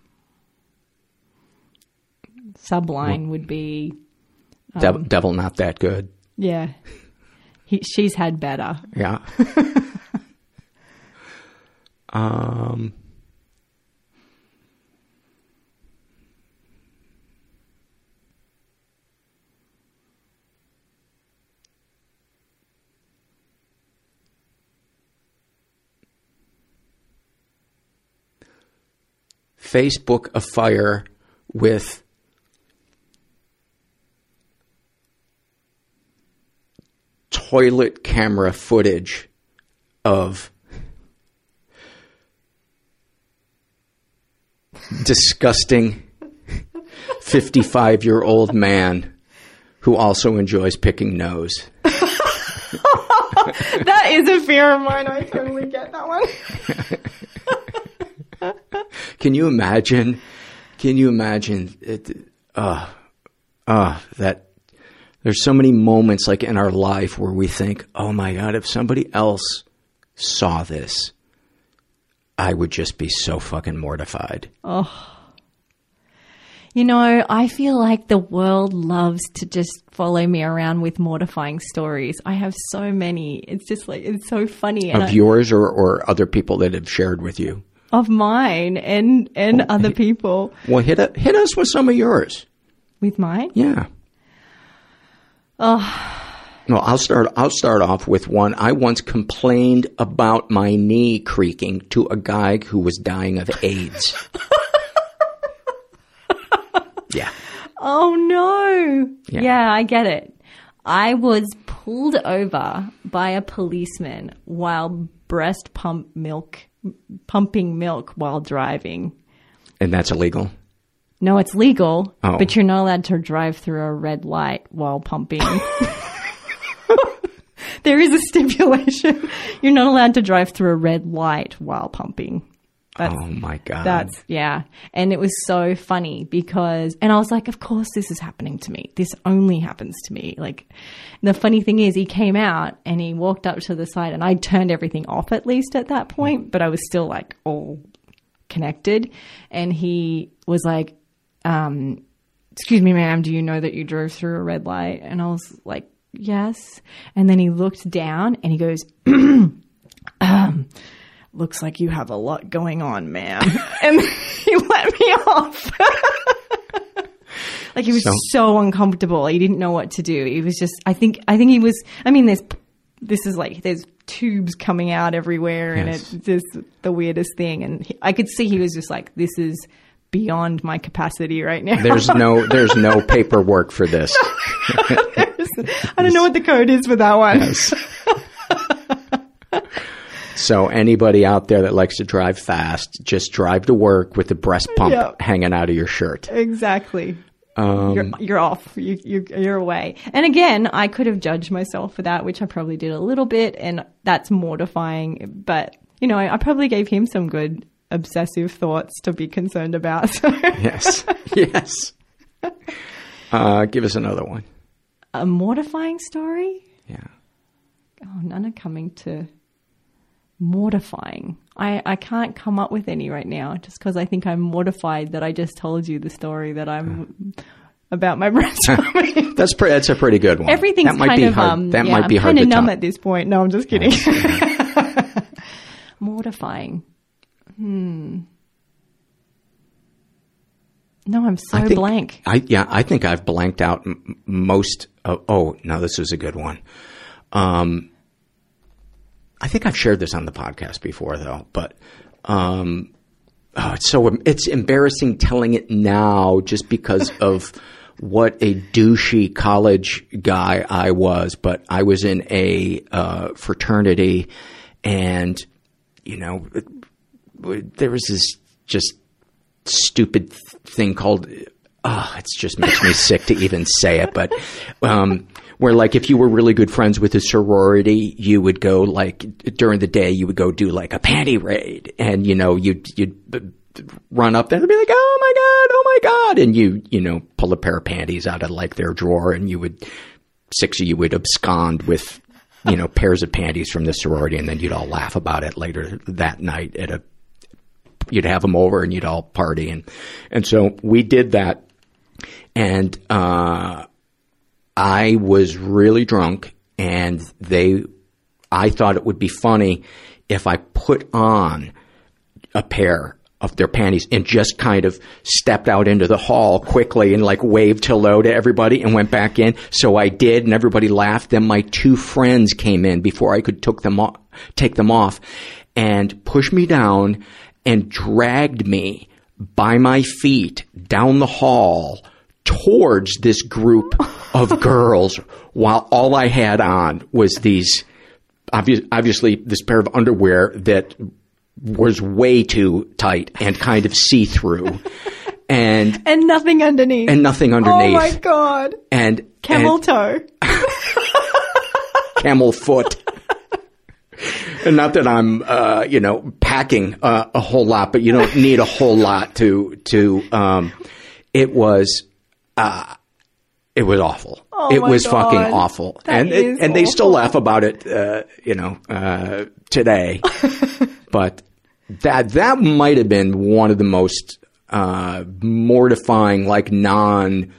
subline would be um, devil, devil, not that good. Yeah, he, she's had better. Yeah. um. Facebook afire with toilet camera footage of disgusting 55 year old man who also enjoys picking nose. that is a fear of mine. I totally get that one. Can you imagine? Can you imagine? It, uh, uh, that there's so many moments like in our life where we think, oh my God, if somebody else saw this, I would just be so fucking mortified. Oh. You know, I feel like the world loves to just follow me around with mortifying stories. I have so many. It's just like, it's so funny. of I, yours or, or other people that have shared with you? Of mine and, and oh, other people. Well, hit, a, hit us with some of yours. With mine? Yeah. Oh. Well, I'll start. I'll start off with one. I once complained about my knee creaking to a guy who was dying of AIDS. yeah. Oh no. Yeah. yeah, I get it. I was pulled over by a policeman while breast pump milk, pumping milk while driving. And that's illegal. No, it's legal, oh. but you're not allowed to drive through a red light while pumping. there is a stipulation. You're not allowed to drive through a red light while pumping. That's, oh my god. That's yeah. And it was so funny because and I was like, of course this is happening to me. This only happens to me. Like the funny thing is he came out and he walked up to the side and I turned everything off at least at that point, but I was still like all connected and he was like um, excuse me, ma'am, do you know that you drove through a red light? And I was like, yes. And then he looked down and he goes, um, looks like you have a lot going on, ma'am. and he let me off. like he was so, so, uncomfortable. He didn't know what to do. He was just, I think, I think he was, I mean, there's, this is like, there's tubes coming out everywhere yes. and it's just the weirdest thing. And he, I could see he was just like, this is, beyond my capacity right now. There's no there's no paperwork for this. I don't know what the code is for that one. Yes. so anybody out there that likes to drive fast, just drive to work with the breast pump yep. hanging out of your shirt. Exactly. Um, you're, you're off. You, you're, you're away. And again, I could have judged myself for that, which I probably did a little bit, and that's mortifying. But you know, I, I probably gave him some good obsessive thoughts to be concerned about. So. yes, yes. Uh, give us another one. A mortifying story? Yeah. Oh, none are coming to mortifying. I, I can't come up with any right now just because I think I'm mortified that I just told you the story that I'm about my breast. that's pretty. That's a pretty good one. Everything's that might kind be of hard. um, that yeah, might be I'm hard kind of numb top. at this point. No, I'm just kidding. mortifying. Hmm. No, I'm so I think, blank. I yeah, I think I've blanked out m- most. Of, oh no, this is a good one. Um, I think I've shared this on the podcast before, though. But um, oh, it's so it's embarrassing telling it now, just because of what a douchey college guy I was. But I was in a uh, fraternity, and you know, there was this just stupid thing called oh it just makes me sick to even say it but um where like if you were really good friends with a sorority you would go like during the day you would go do like a panty raid. And you know you'd you'd run up there and be like oh my god oh my god. And you you know pull a pair of panties out of like their drawer and you would six of you would abscond with you know pairs of panties from the sorority and then you'd all laugh about it later that night at a you'd have them over and you'd all party and and so we did that and uh I was really drunk and they I thought it would be funny if I put on a pair of their panties and just kind of stepped out into the hall quickly and like waved hello to everybody and went back in. So I did and everybody laughed. Then my two friends came in before I could took them off, take them off and pushed me down and dragged me by my feet down the hall towards this group of girls while all I had on was these, obvi- obviously this pair of underwear that was way too tight and kind of see through. And, and nothing underneath. And nothing underneath. Oh my God. And, camel and, toe. camel foot. And not that I'm, uh, you know, packing uh, a whole lot, but you don't need a whole lot to, to, um, it was, uh, it was awful. Oh it was God. fucking awful. That and, it, and they still laugh about it, uh, you know, uh, today. but that, that might have been one of the most, uh, mortifying, like non,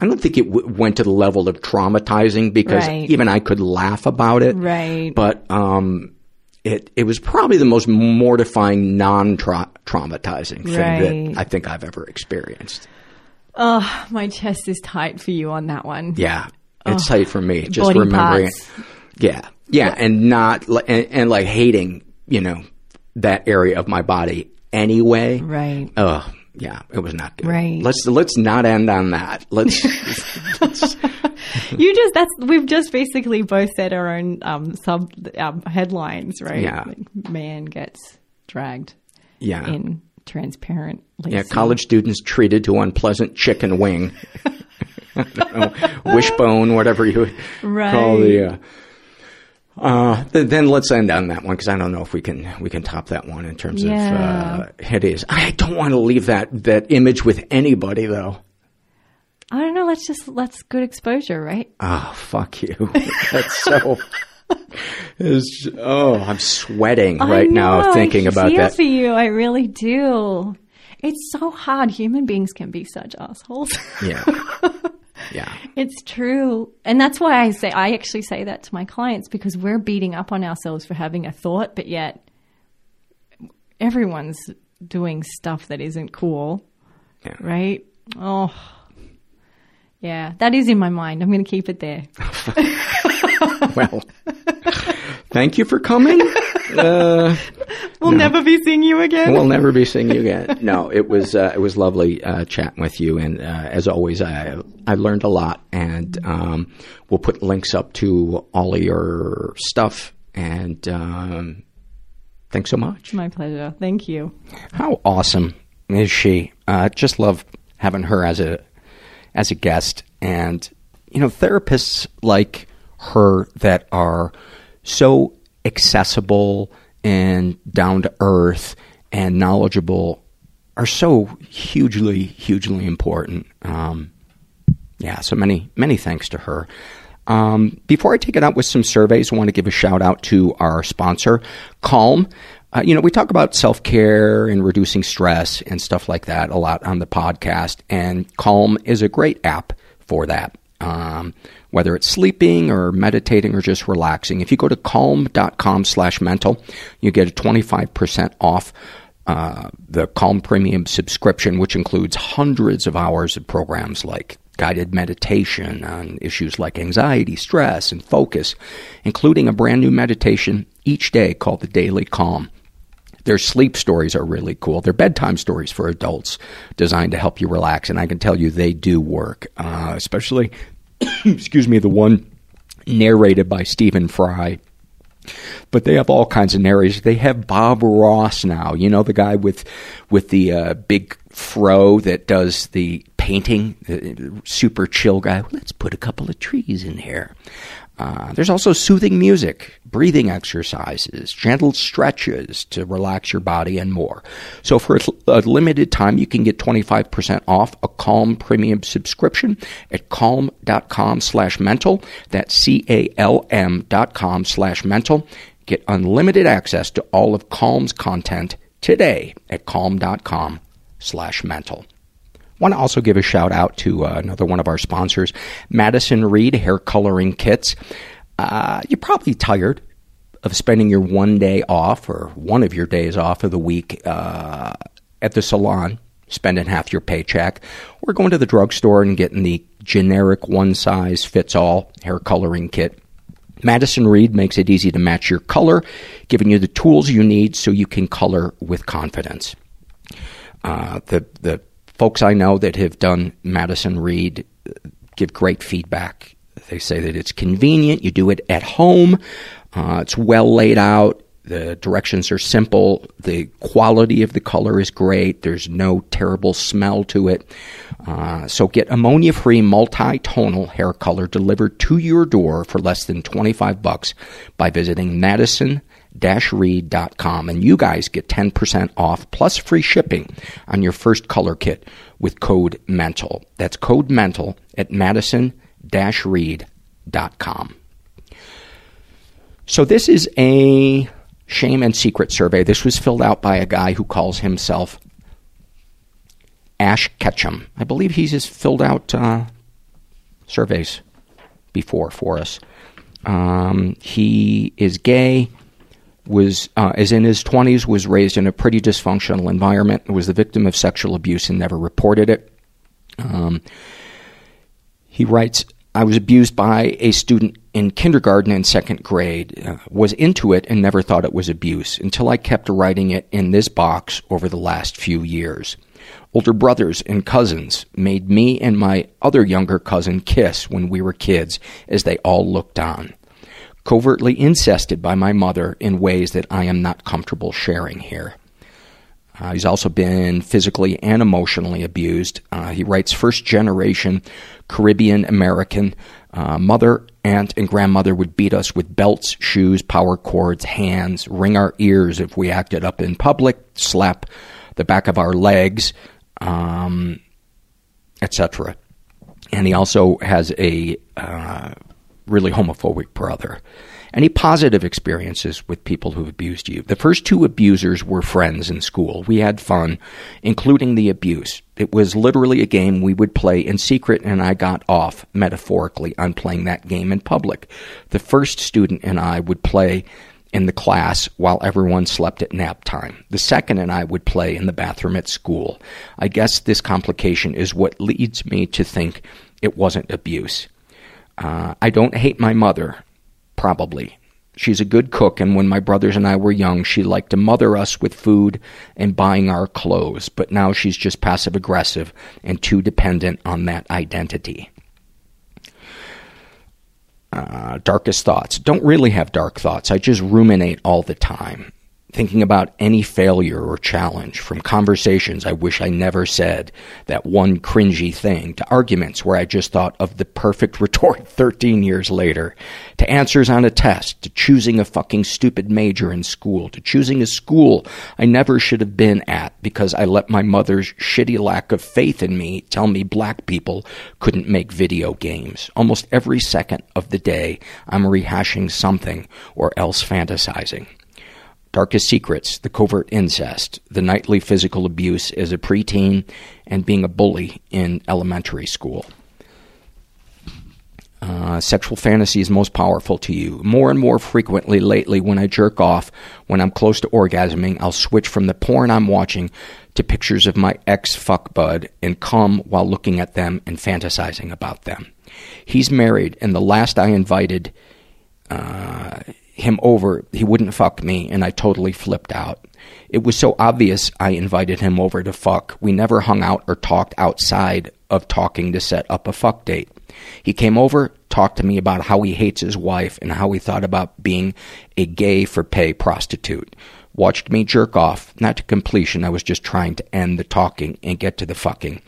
I don't think it w- went to the level of traumatizing because Right. even I could laugh about it. Right. But um, it it was probably the most mortifying, non-traumatizing thing Right. that I think I've ever experienced. Oh, my chest is tight for you on that one. Yeah, it's Oh. tight for me just remembering parts. it. Yeah, yeah, and not and, and like hating, you know, that area of my body anyway. Right. Oh, yeah, it was not good. Right. Let's let's not end on that. Let's. let's You just that's we've just basically both said our own um, sub um, headlines, right? Yeah. Like, man gets dragged yeah. in transparent. Yeah, college students treated to unpleasant chicken wing. Know, wishbone, whatever you Right. call the. Uh, uh, th- then let's end on that one because I don't know if we can we can top that one in terms Yeah. of uh. I don't want to leave that that image with anybody though. I don't know. Let's just let's good exposure, right? Oh fuck you! That's so. It's, oh, I'm sweating I right know, now thinking I about that. for you. I really do. It's so hard. Human beings can be such assholes. Yeah, yeah. It's true. And that's why I say, I actually say that to my clients because we're beating up on ourselves for having a thought, but yet everyone's doing stuff that isn't cool. Yeah. Right? Oh, yeah. That is in my mind. I'm going to keep it there. well, thank you for coming. Uh, We'll No. never be seeing you again. we'll never be seeing you again. No, it was uh, it was lovely uh, chatting with you, and uh, as always, I I learned a lot, and um, we'll put links up to all of your stuff. And um, thanks so much. my pleasure. Thank you. How awesome is she? Uh, just love having her as a as a guest, and you know, therapists like her that are so accessible and down to earth and knowledgeable are so hugely, hugely important. Um, yeah, so many, many thanks to her. Um, before I take it out with some surveys, I want to give a shout out to our sponsor, Calm. Uh, you know, we talk about self care and reducing stress and stuff like that a lot on the podcast, and Calm is a great app for that. Um, whether it's sleeping or meditating or just relaxing. If you go to calm.com slash mental, you get a 25% off uh, the Calm Premium subscription, which includes hundreds of hours of programs like guided meditation on issues like anxiety, stress, and focus, including a brand new meditation each day called the Daily Calm. Their sleep stories are really cool. They're bedtime stories for adults designed to help you relax, and I can tell you they do work, uh, especially, excuse me, the one narrated by Stephen Fry but they have all kinds of narrators. They have Bob Ross now, you know, the guy with with the uh, big fro that does the painting, the super chill guy. Let's put a couple of trees in here. Uh, there's also soothing music, breathing exercises, gentle stretches to relax your body, and more. So for a limited time, you can get 25% off a Calm premium subscription at calm.com slash mental. That's C-A-L-M dot com slash mental. Get unlimited access to all of Calm's content today at calm.com slash mental want to also give a shout out to uh, another one of our sponsors, Madison Reed Hair Coloring Kits. Uh, you're probably tired of spending your one day off or one of your days off of the week uh, at the salon, spending half your paycheck, or going to the drugstore and getting the generic one size fits all hair coloring kit. Madison Reed makes it easy to match your color, giving you the tools you need so you can color with confidence. Uh, the the folks I know that have done Madison Reed give great feedback. They say that it's convenient. You do it at home. Uh, it's well laid out. The directions are simple. The quality of the color is great. There's no terrible smell to it. Uh, so get ammonia free multi-tonal hair color delivered to your door for less than 25 bucks by visiting Madison reed.com and you guys get 10% off plus free shipping on your first color kit with code mental that's code mental at madison-reed.com so this is a shame and secret survey this was filled out by a guy who calls himself ash ketchum i believe he's just filled out uh, surveys before for us um, he is gay was uh, is in his 20s was raised in a pretty dysfunctional environment was the victim of sexual abuse and never reported it. Um, he writes i was abused by a student in kindergarten and second grade uh, was into it and never thought it was abuse until i kept writing it in this box over the last few years. Older brothers and cousins made me and my other younger cousin kiss when we were kids as they all looked on covertly incested by my mother in ways that I am not comfortable sharing here. Uh, he's also been physically and emotionally abused. Uh, he writes first generation Caribbean American. Uh, mother, aunt, and grandmother would beat us with belts, shoes, power cords, hands, wring our ears if we acted up in public, slap the back of our legs, um, etc. And he also has a uh, really homophobic brother. Any positive experiences with people who've abused you? The first two abusers were friends in school. We had fun, including the abuse. It was literally a game we would play in secret, and I got off, metaphorically, on playing that game in public. The first student and I would play in the class while everyone slept at nap time. The second and I would play in the bathroom at school. I guess this complication is what leads me to think it wasn't abuse. Uh, I don't hate my mother, probably. She's a good cook, and when my brothers and I were young, she liked to mother us with food and buying our clothes, but now she's just passive aggressive and too dependent on that identity. Uh, darkest thoughts. Don't really have dark thoughts. I just ruminate all the time. Thinking about any failure or challenge, from conversations I wish I never said, that one cringy thing, to arguments where I just thought of the perfect retort 13 years later, to answers on a test, to choosing a fucking stupid major in school, to choosing a school I never should have been at because I let my mother's shitty lack of faith in me tell me black people couldn't make video games. Almost every second of the day, I'm rehashing something or else fantasizing. Darkest Secrets, the covert incest, the nightly physical abuse as a preteen, and being a bully in elementary school. Uh, sexual fantasies most powerful to you. More and more frequently lately, when I jerk off, when I'm close to orgasming, I'll switch from the porn I'm watching to pictures of my ex fuck bud and come while looking at them and fantasizing about them. He's married, and the last I invited uh, him over, he wouldn't fuck me, and I totally flipped out. It was so obvious I invited him over to fuck. We never hung out or talked outside of talking to set up a fuck date. He came over, talked to me about how he hates his wife and how he thought about being a gay for pay prostitute. Watched me jerk off, not to completion, I was just trying to end the talking and get to the fucking.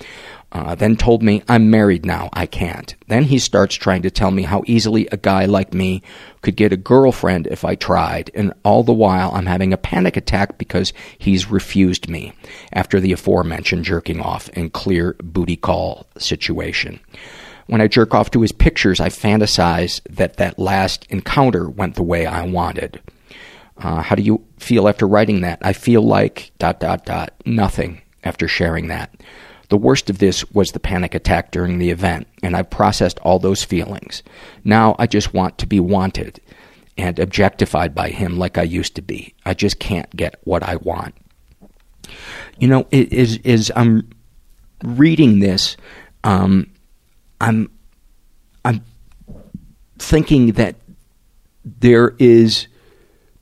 Uh, then told me, I'm married now, I can't. Then he starts trying to tell me how easily a guy like me could get a girlfriend if I tried, and all the while I'm having a panic attack because he's refused me after the aforementioned jerking off and clear booty call situation. When I jerk off to his pictures, I fantasize that that last encounter went the way I wanted. Uh, how do you feel after writing that? I feel like dot dot dot nothing after sharing that. The worst of this was the panic attack during the event, and I've processed all those feelings. Now I just want to be wanted and objectified by him like I used to be. I just can't get what I want. You know, is is I'm reading this, um, I'm I'm thinking that there is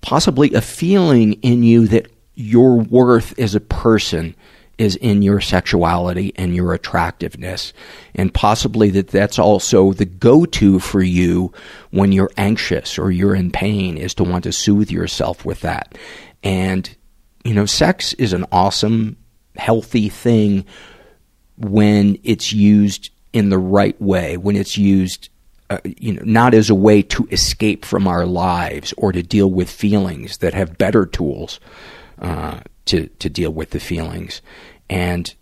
possibly a feeling in you that your worth as a person is in your sexuality and your attractiveness. And possibly that that's also the go to for you when you're anxious or you're in pain is to want to soothe yourself with that. And, you know, sex is an awesome, healthy thing when it's used in the right way, when it's used uh, you know, not as a way to escape from our lives or to deal with feelings that have better tools uh, to to deal with the feelings. And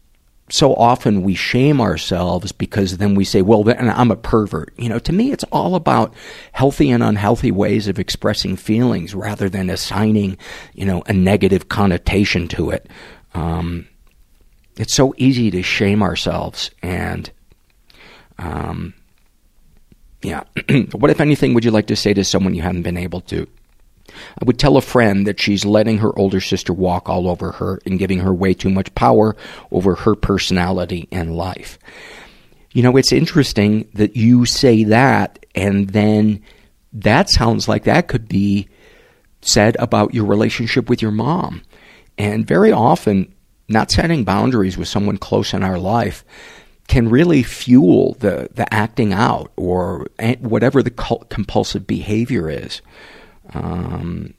so often we shame ourselves because then we say, well, then I'm a pervert. You know, to me, it's all about healthy and unhealthy ways of expressing feelings rather than assigning, you know, a negative connotation to it. Um, it's so easy to shame ourselves and, um, yeah. what, if anything, would you like to say to someone you haven't been able to? I would tell a friend that she's letting her older sister walk all over her and giving her way too much power over her personality and life. You know, it's interesting that you say that, and then that sounds like that could be said about your relationship with your mom. And very often, not setting boundaries with someone close in our life can really fuel the, the acting out or whatever the compulsive behavior is. Um,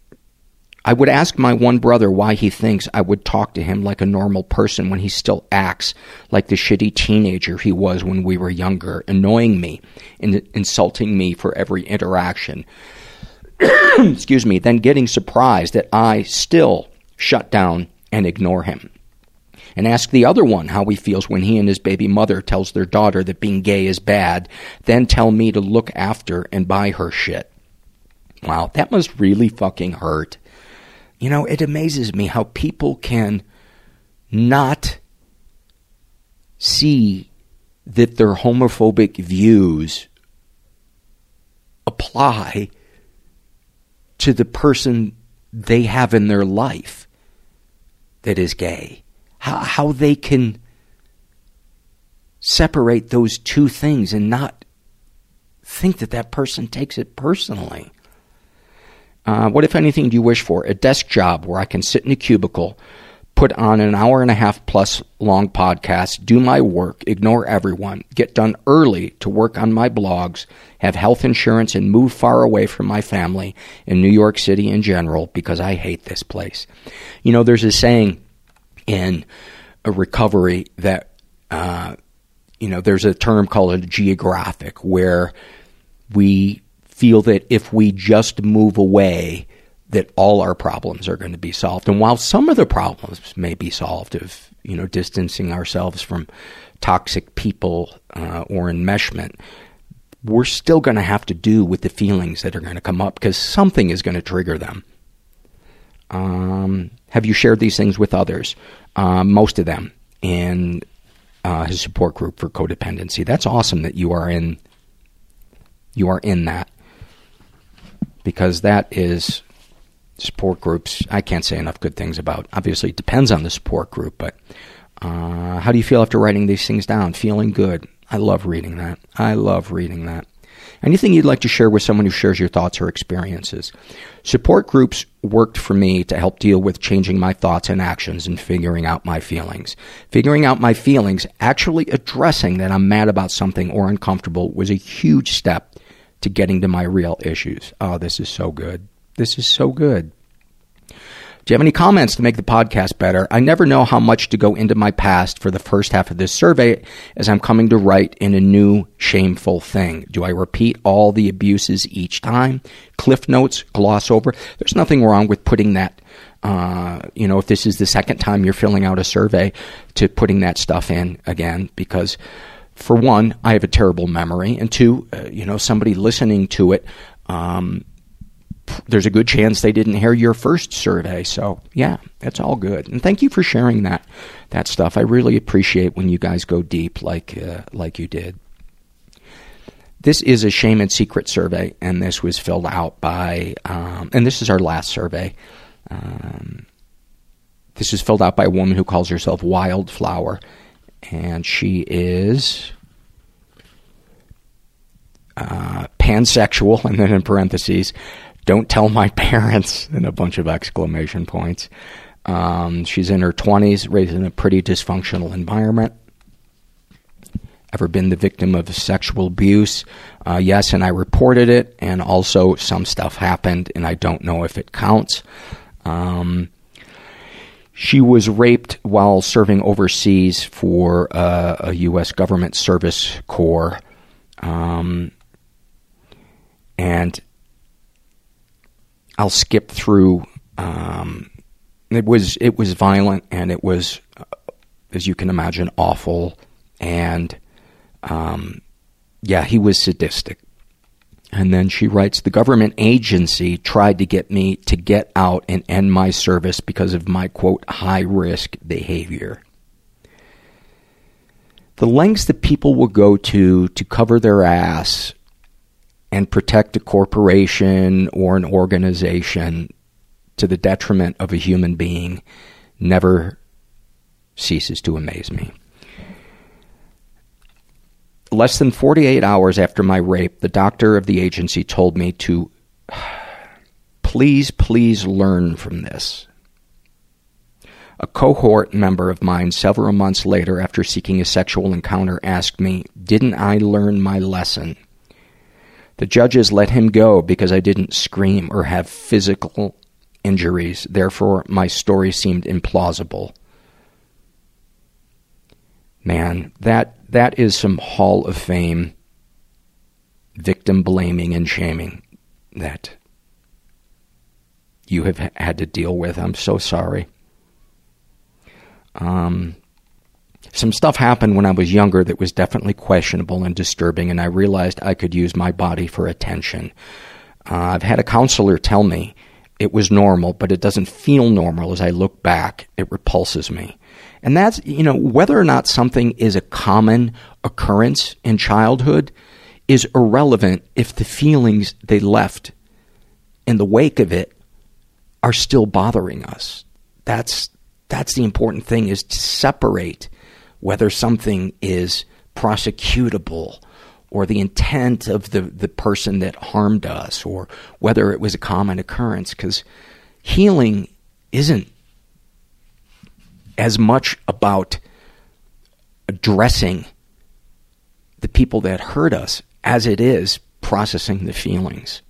I would ask my one brother why he thinks I would talk to him like a normal person when he still acts like the shitty teenager he was when we were younger, annoying me and insulting me for every interaction. Excuse me, then getting surprised that I still shut down and ignore him and ask the other one how he feels when he and his baby mother tells their daughter that being gay is bad, then tell me to look after and buy her shit. Wow, that must really fucking hurt. You know, it amazes me how people can not see that their homophobic views apply to the person they have in their life that is gay how, how they can separate those two things and not think that that person takes it personally. Uh, what, if anything, do you wish for? A desk job where I can sit in a cubicle, put on an hour and a half plus long podcast, do my work, ignore everyone, get done early to work on my blogs, have health insurance, and move far away from my family in New York City in general because I hate this place. You know, there's a saying in a recovery that, uh, you know, there's a term called a geographic where we feel that if we just move away, that all our problems are going to be solved. And while some of the problems may be solved of, you know, distancing ourselves from toxic people uh, or enmeshment, we're still going to have to do with the feelings that are going to come up because something is going to trigger them. Um, have you shared these things with others? Uh, most of them in uh, his support group for codependency. That's awesome that you are in. You are in that because that is support groups. I can't say enough good things about. Obviously, it depends on the support group, but uh, how do you feel after writing these things down? Feeling good. I love reading that. I love reading that. Anything you'd like to share with someone who shares your thoughts or experiences? Support groups worked for me to help deal with changing my thoughts and actions and figuring out my feelings. Figuring out my feelings, actually addressing that I'm mad about something or uncomfortable was a huge step to getting to my real issues. Oh, this is so good. This is so good. Do you have any comments to make the podcast better? I never know how much to go into my past for the first half of this survey as I'm coming to write in a new shameful thing. Do I repeat all the abuses each time? Cliff notes, gloss over? There's nothing wrong with putting that, uh, you know, if this is the second time you're filling out a survey, to putting that stuff in again because for one, I have a terrible memory, and two, uh, you know, somebody listening to it, um, there's a good chance they didn't hear your first survey. So yeah, that's all good. And thank you for sharing that that stuff. I really appreciate when you guys go deep like uh, like you did. This is a shame and secret survey, and this was filled out by, um, and this is our last survey. Um, this is filled out by a woman who calls herself Wildflower, and she is uh, pansexual, and then in parentheses, don't tell my parents, and a bunch of exclamation points. Um, she's in her 20s, raised in a pretty dysfunctional environment. Ever been the victim of sexual abuse? Uh, yes, and I reported it, and also some stuff happened, and I don't know if it counts. Um, she was raped while serving overseas for uh, a U.S. government service corps. Um, and I'll skip through. Um, it was it was violent and it was, uh, as you can imagine, awful. And um, yeah, he was sadistic. And then she writes, the government agency tried to get me to get out and end my service because of my quote high risk behavior. The lengths that people will go to to cover their ass and protect a corporation or an organization to the detriment of a human being never ceases to amaze me. Less than 48 hours after my rape, the doctor of the agency told me to please, please learn from this. A cohort member of mine, several months later, after seeking a sexual encounter, asked me, Didn't I learn my lesson? The judges let him go because I didn't scream or have physical injuries. Therefore, my story seemed implausible. Man, that that is some Hall of Fame victim blaming and shaming that you have had to deal with. I'm so sorry. Um, some stuff happened when I was younger that was definitely questionable and disturbing, and I realized I could use my body for attention. Uh, I've had a counselor tell me it was normal, but it doesn't feel normal as I look back. It repulses me. And that's, you know, whether or not something is a common occurrence in childhood is irrelevant if the feelings they left in the wake of it are still bothering us. That's, that's the important thing is to separate whether something is prosecutable or the intent of the, the person that harmed us or whether it was a common occurrence because healing isn't as much about addressing the people that hurt us as it is processing the feelings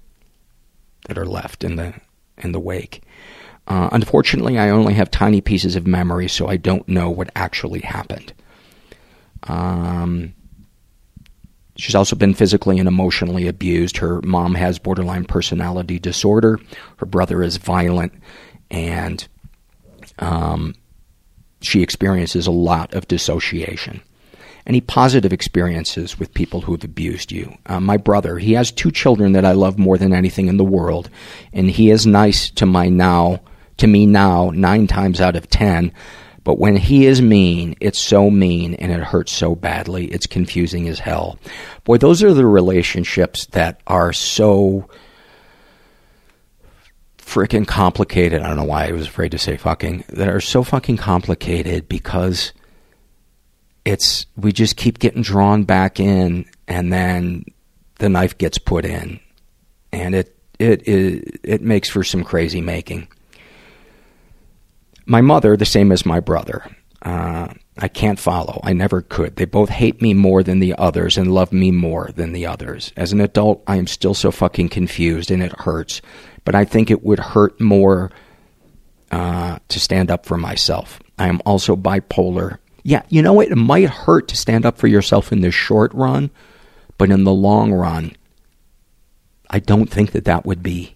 that are left in the in the wake. Uh, unfortunately, I only have tiny pieces of memory, so I don't know what actually happened. Um, she's also been physically and emotionally abused. Her mom has borderline personality disorder. Her brother is violent, and um, she experiences a lot of dissociation. Any positive experiences with people who have abused you? Uh, my brother, he has two children that I love more than anything in the world, and he is nice to my now, to me now, nine times out of ten. But when he is mean, it's so mean and it hurts so badly. It's confusing as hell. Boy, those are the relationships that are so freaking complicated. I don't know why I was afraid to say fucking. That are so fucking complicated because it's we just keep getting drawn back in and then the knife gets put in. And it it it, it makes for some crazy making. My mother the same as my brother uh, i can't follow. I never could. They both hate me more than the others and love me more than the others. As an adult i am still so fucking confused and it hurts but i think it would hurt more uh, to stand up for myself i am also bipolar yeah, you know? It might hurt to stand up for yourself in the short run, but in the long run, I don't think that that would be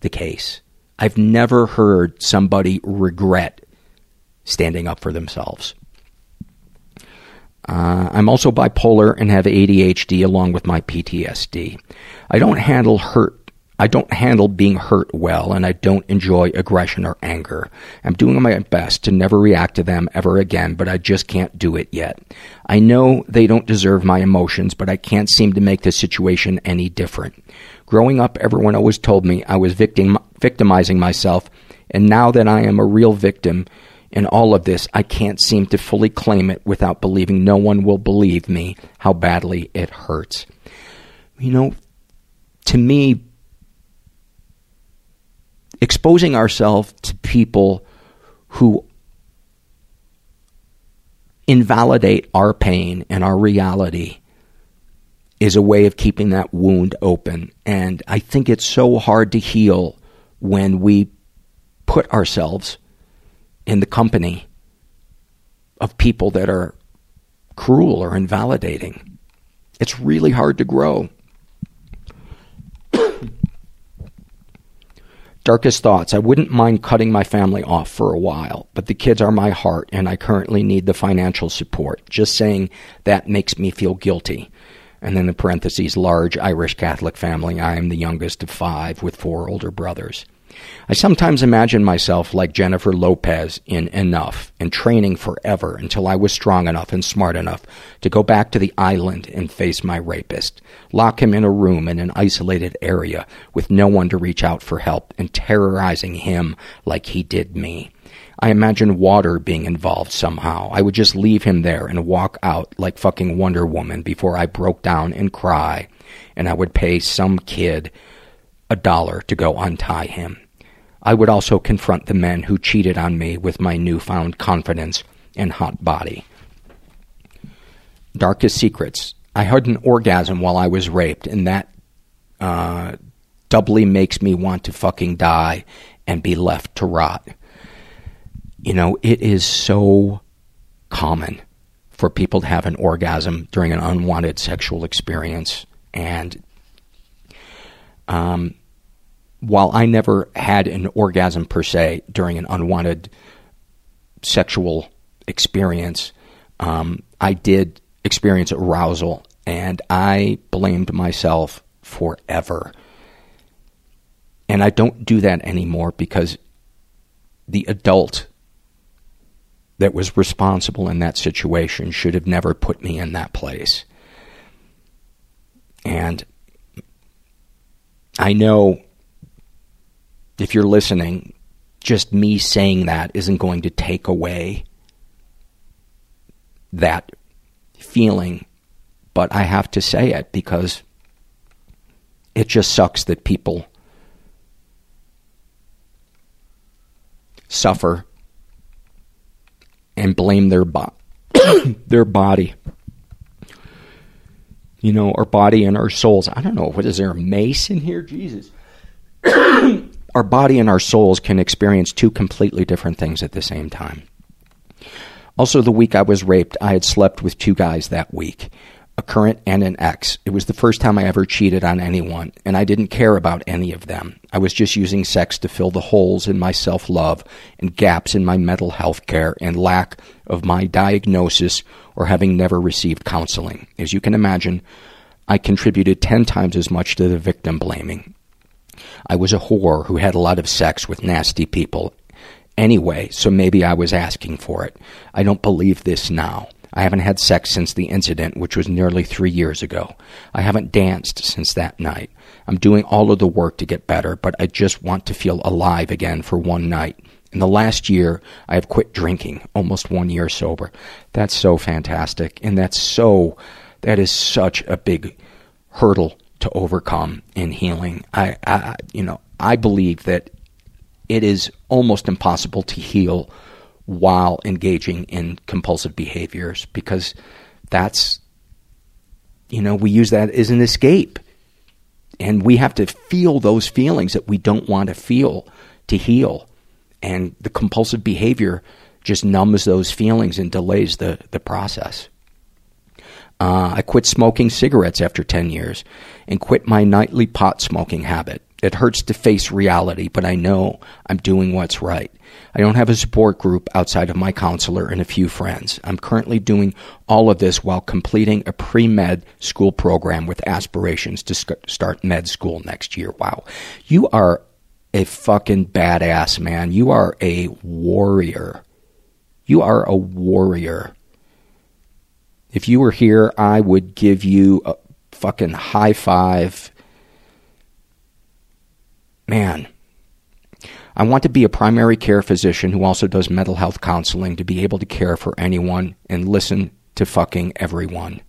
the case. I've never heard somebody regret standing up for themselves. Uh, I'm also bipolar and have ADHD along with my PTSD. I don't handle hurt I don't handle being hurt well, and I don't enjoy aggression or anger. I'm doing my best to never react to them ever again, but I just can't do it yet. I know they don't deserve my emotions, but I can't seem to make the situation any different. Growing up, everyone always told me I was victim, victimizing myself, and now that I am a real victim in all of this, I can't seem to fully claim it without believing no one will believe me how badly it hurts. You know, to me, exposing ourselves to people who invalidate our pain and our reality is a way of keeping that wound open. And I think it's so hard to heal when we put ourselves in the company of people that are cruel or invalidating. It's really hard to grow. Darkest thoughts. I wouldn't mind cutting my family off for a while, but the kids are my heart and I currently need the financial support. Just saying that makes me feel guilty. And then the parentheses, large Irish Catholic family. I am the youngest of five with four older brothers. I sometimes imagine myself like Jennifer Lopez in Enough and training forever until I was strong enough and smart enough to go back to the island and face my rapist, lock him in a room in an isolated area with no one to reach out for help and terrorizing him like he did me. I imagine water being involved somehow. I would just leave him there and walk out like fucking Wonder Woman before I broke down and cry, and I would pay some kid a dollar to go untie him. I would also confront the men who cheated on me with my newfound confidence and hot body. Darkest secrets. I had an orgasm while I was raped, and that uh, doubly makes me want to fucking die and be left to rot. You know, it is so common for people to have an orgasm during an unwanted sexual experience. And um, while I never had an orgasm per se during an unwanted sexual experience, um, I did experience arousal and I blamed myself forever. And I don't do that anymore because the adult that was responsible in that situation should have never put me in that place. And I know if you're listening, just me saying that isn't going to take away that feeling, but I have to say it because it just sucks that people suffer and blame their bo- their body. You know, our body and our souls. I don't know. What is there a mace in here? Jesus. our body and our souls can experience two completely different things at the same time. Also, the week I was raped, I had slept with two guys that week a current and an ex. It was the first time I ever cheated on anyone, and I didn't care about any of them. I was just using sex to fill the holes in my self love and gaps in my mental health care and lack of my diagnosis or having never received counseling. As you can imagine, I contributed 10 times as much to the victim blaming. I was a whore who had a lot of sex with nasty people anyway, so maybe I was asking for it. I don't believe this now. I haven't had sex since the incident, which was nearly three years ago. I haven't danced since that night. I'm doing all of the work to get better, but I just want to feel alive again for one night. In the last year, I have quit drinking, almost one year sober. That's so fantastic, and that's so, that is such a big hurdle to overcome in healing. I, I you know, I believe that it is almost impossible to heal while engaging in compulsive behaviors because that's you know we use that as an escape. And we have to feel those feelings that we don't want to feel to heal. And the compulsive behavior just numbs those feelings and delays the, the process uh, i quit smoking cigarettes after 10 years and quit my nightly pot smoking habit it hurts to face reality, but I know I'm doing what's right. I don't have a support group outside of my counselor and a few friends. I'm currently doing all of this while completing a pre med school program with aspirations to sc- start med school next year. Wow. You are a fucking badass, man. You are a warrior. You are a warrior. If you were here, I would give you a fucking high five man, I want to be a primary care physician who also does mental health counseling to be able to care for anyone and listen to fucking everyone.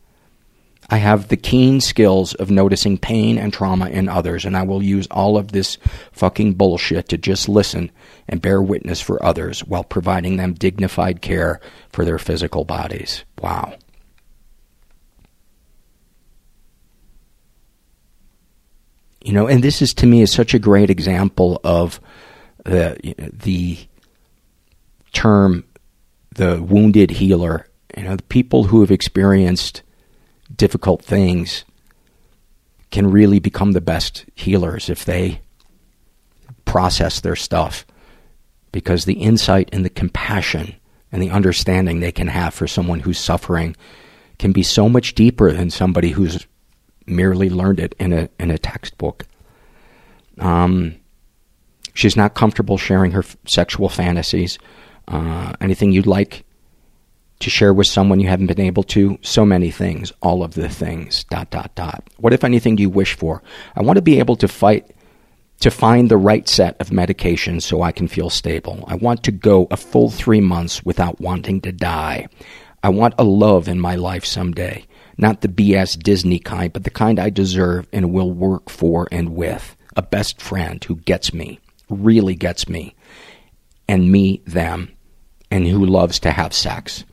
I have the keen skills of noticing pain and trauma in others, and I will use all of this fucking bullshit to just listen and bear witness for others while providing them dignified care for their physical bodies. Wow. You know, and this is to me is such a great example of the the term the wounded healer. You know, the people who have experienced difficult things can really become the best healers if they process their stuff because the insight and the compassion and the understanding they can have for someone who's suffering can be so much deeper than somebody who's merely learned it in a in a textbook. Um, she's not comfortable sharing her f- sexual fantasies. Uh, anything you'd like to share with someone you haven't been able to? So many things, all of the things. Dot dot dot. What if anything do you wish for? I want to be able to fight to find the right set of medications so I can feel stable. I want to go a full three months without wanting to die. I want a love in my life someday. Not the BS Disney kind, but the kind I deserve and will work for and with. A best friend who gets me, really gets me, and me, them, and who loves to have sex.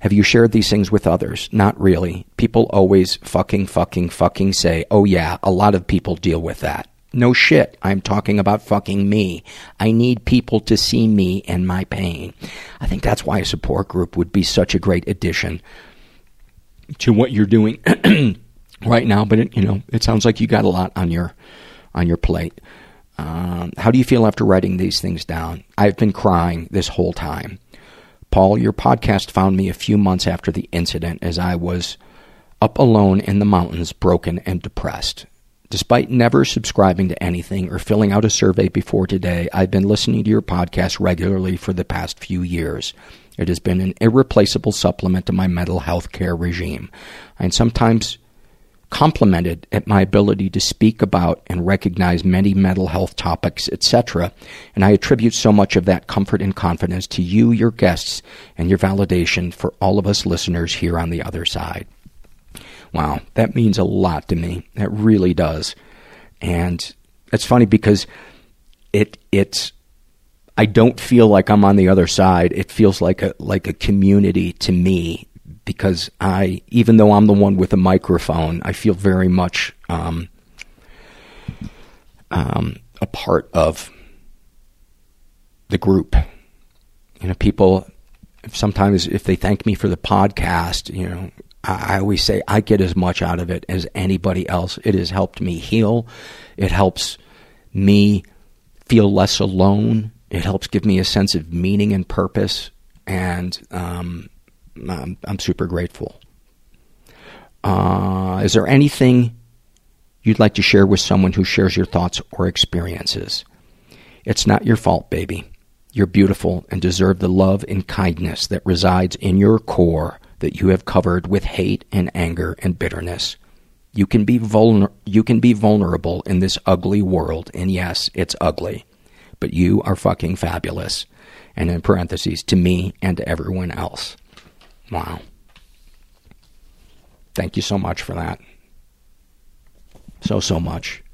Have you shared these things with others? Not really. People always fucking, fucking, fucking say, oh yeah, a lot of people deal with that. No shit. I'm talking about fucking me. I need people to see me and my pain. I think that's why a support group would be such a great addition to what you're doing right now. But it, you know, it sounds like you got a lot on your on your plate. Um, how do you feel after writing these things down? I've been crying this whole time. Paul, your podcast found me a few months after the incident as I was up alone in the mountains, broken and depressed. Despite never subscribing to anything or filling out a survey before today, I've been listening to your podcast regularly for the past few years. It has been an irreplaceable supplement to my mental health care regime. I am sometimes complimented at my ability to speak about and recognize many mental health topics, etc. And I attribute so much of that comfort and confidence to you, your guests, and your validation for all of us listeners here on the other side. Wow, that means a lot to me. That really does. And it's funny because it it's I don't feel like I'm on the other side. It feels like a like a community to me because I, even though I'm the one with a microphone, I feel very much um, um, a part of the group. You know, people sometimes if they thank me for the podcast, you know, I, I always say I get as much out of it as anybody else. It has helped me heal. It helps me feel less alone. It helps give me a sense of meaning and purpose, and um, I'm, I'm, super grateful. Uh, is there anything you'd like to share with someone who shares your thoughts or experiences? It's not your fault, baby. You're beautiful and deserve the love and kindness that resides in your core that you have covered with hate and anger and bitterness. You can be vulner- you can be vulnerable in this ugly world, and yes, it's ugly. But you are fucking fabulous. And in parentheses, to me and to everyone else. Wow. Thank you so much for that. So, so much.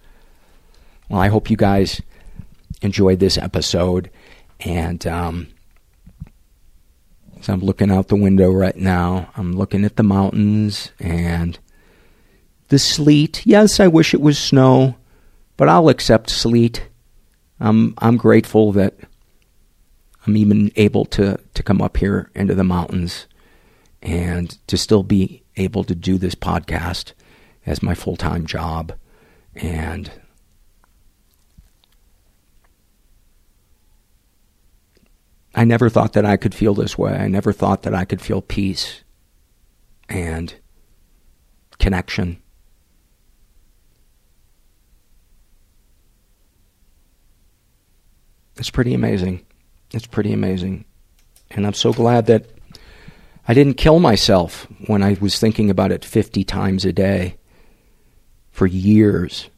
Well, I hope you guys enjoyed this episode. And um, so I'm looking out the window right now. I'm looking at the mountains and the sleet. Yes, I wish it was snow, but I'll accept sleet. I'm I'm grateful that I'm even able to to come up here into the mountains and to still be able to do this podcast as my full-time job and I never thought that I could feel this way. I never thought that I could feel peace and connection. It's pretty amazing. It's pretty amazing. And I'm so glad that I didn't kill myself when I was thinking about it 50 times a day for years.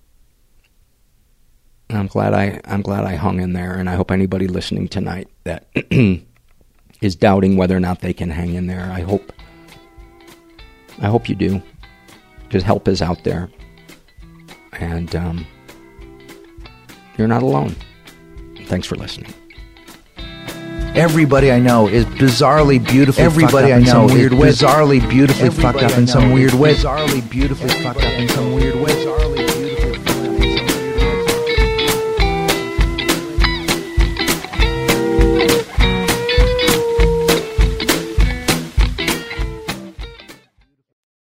I'm glad I I'm glad I hung in there, and I hope anybody listening tonight that is doubting whether or not they can hang in there. I hope I hope you do, because help is out there, and um, you're not alone. Thanks for listening. Everybody I know is bizarrely beautifully Everybody I know is weird bizarrely beautifully Everybody fucked up in some weird way. Bizarrely beautifully fucked up in some weird way.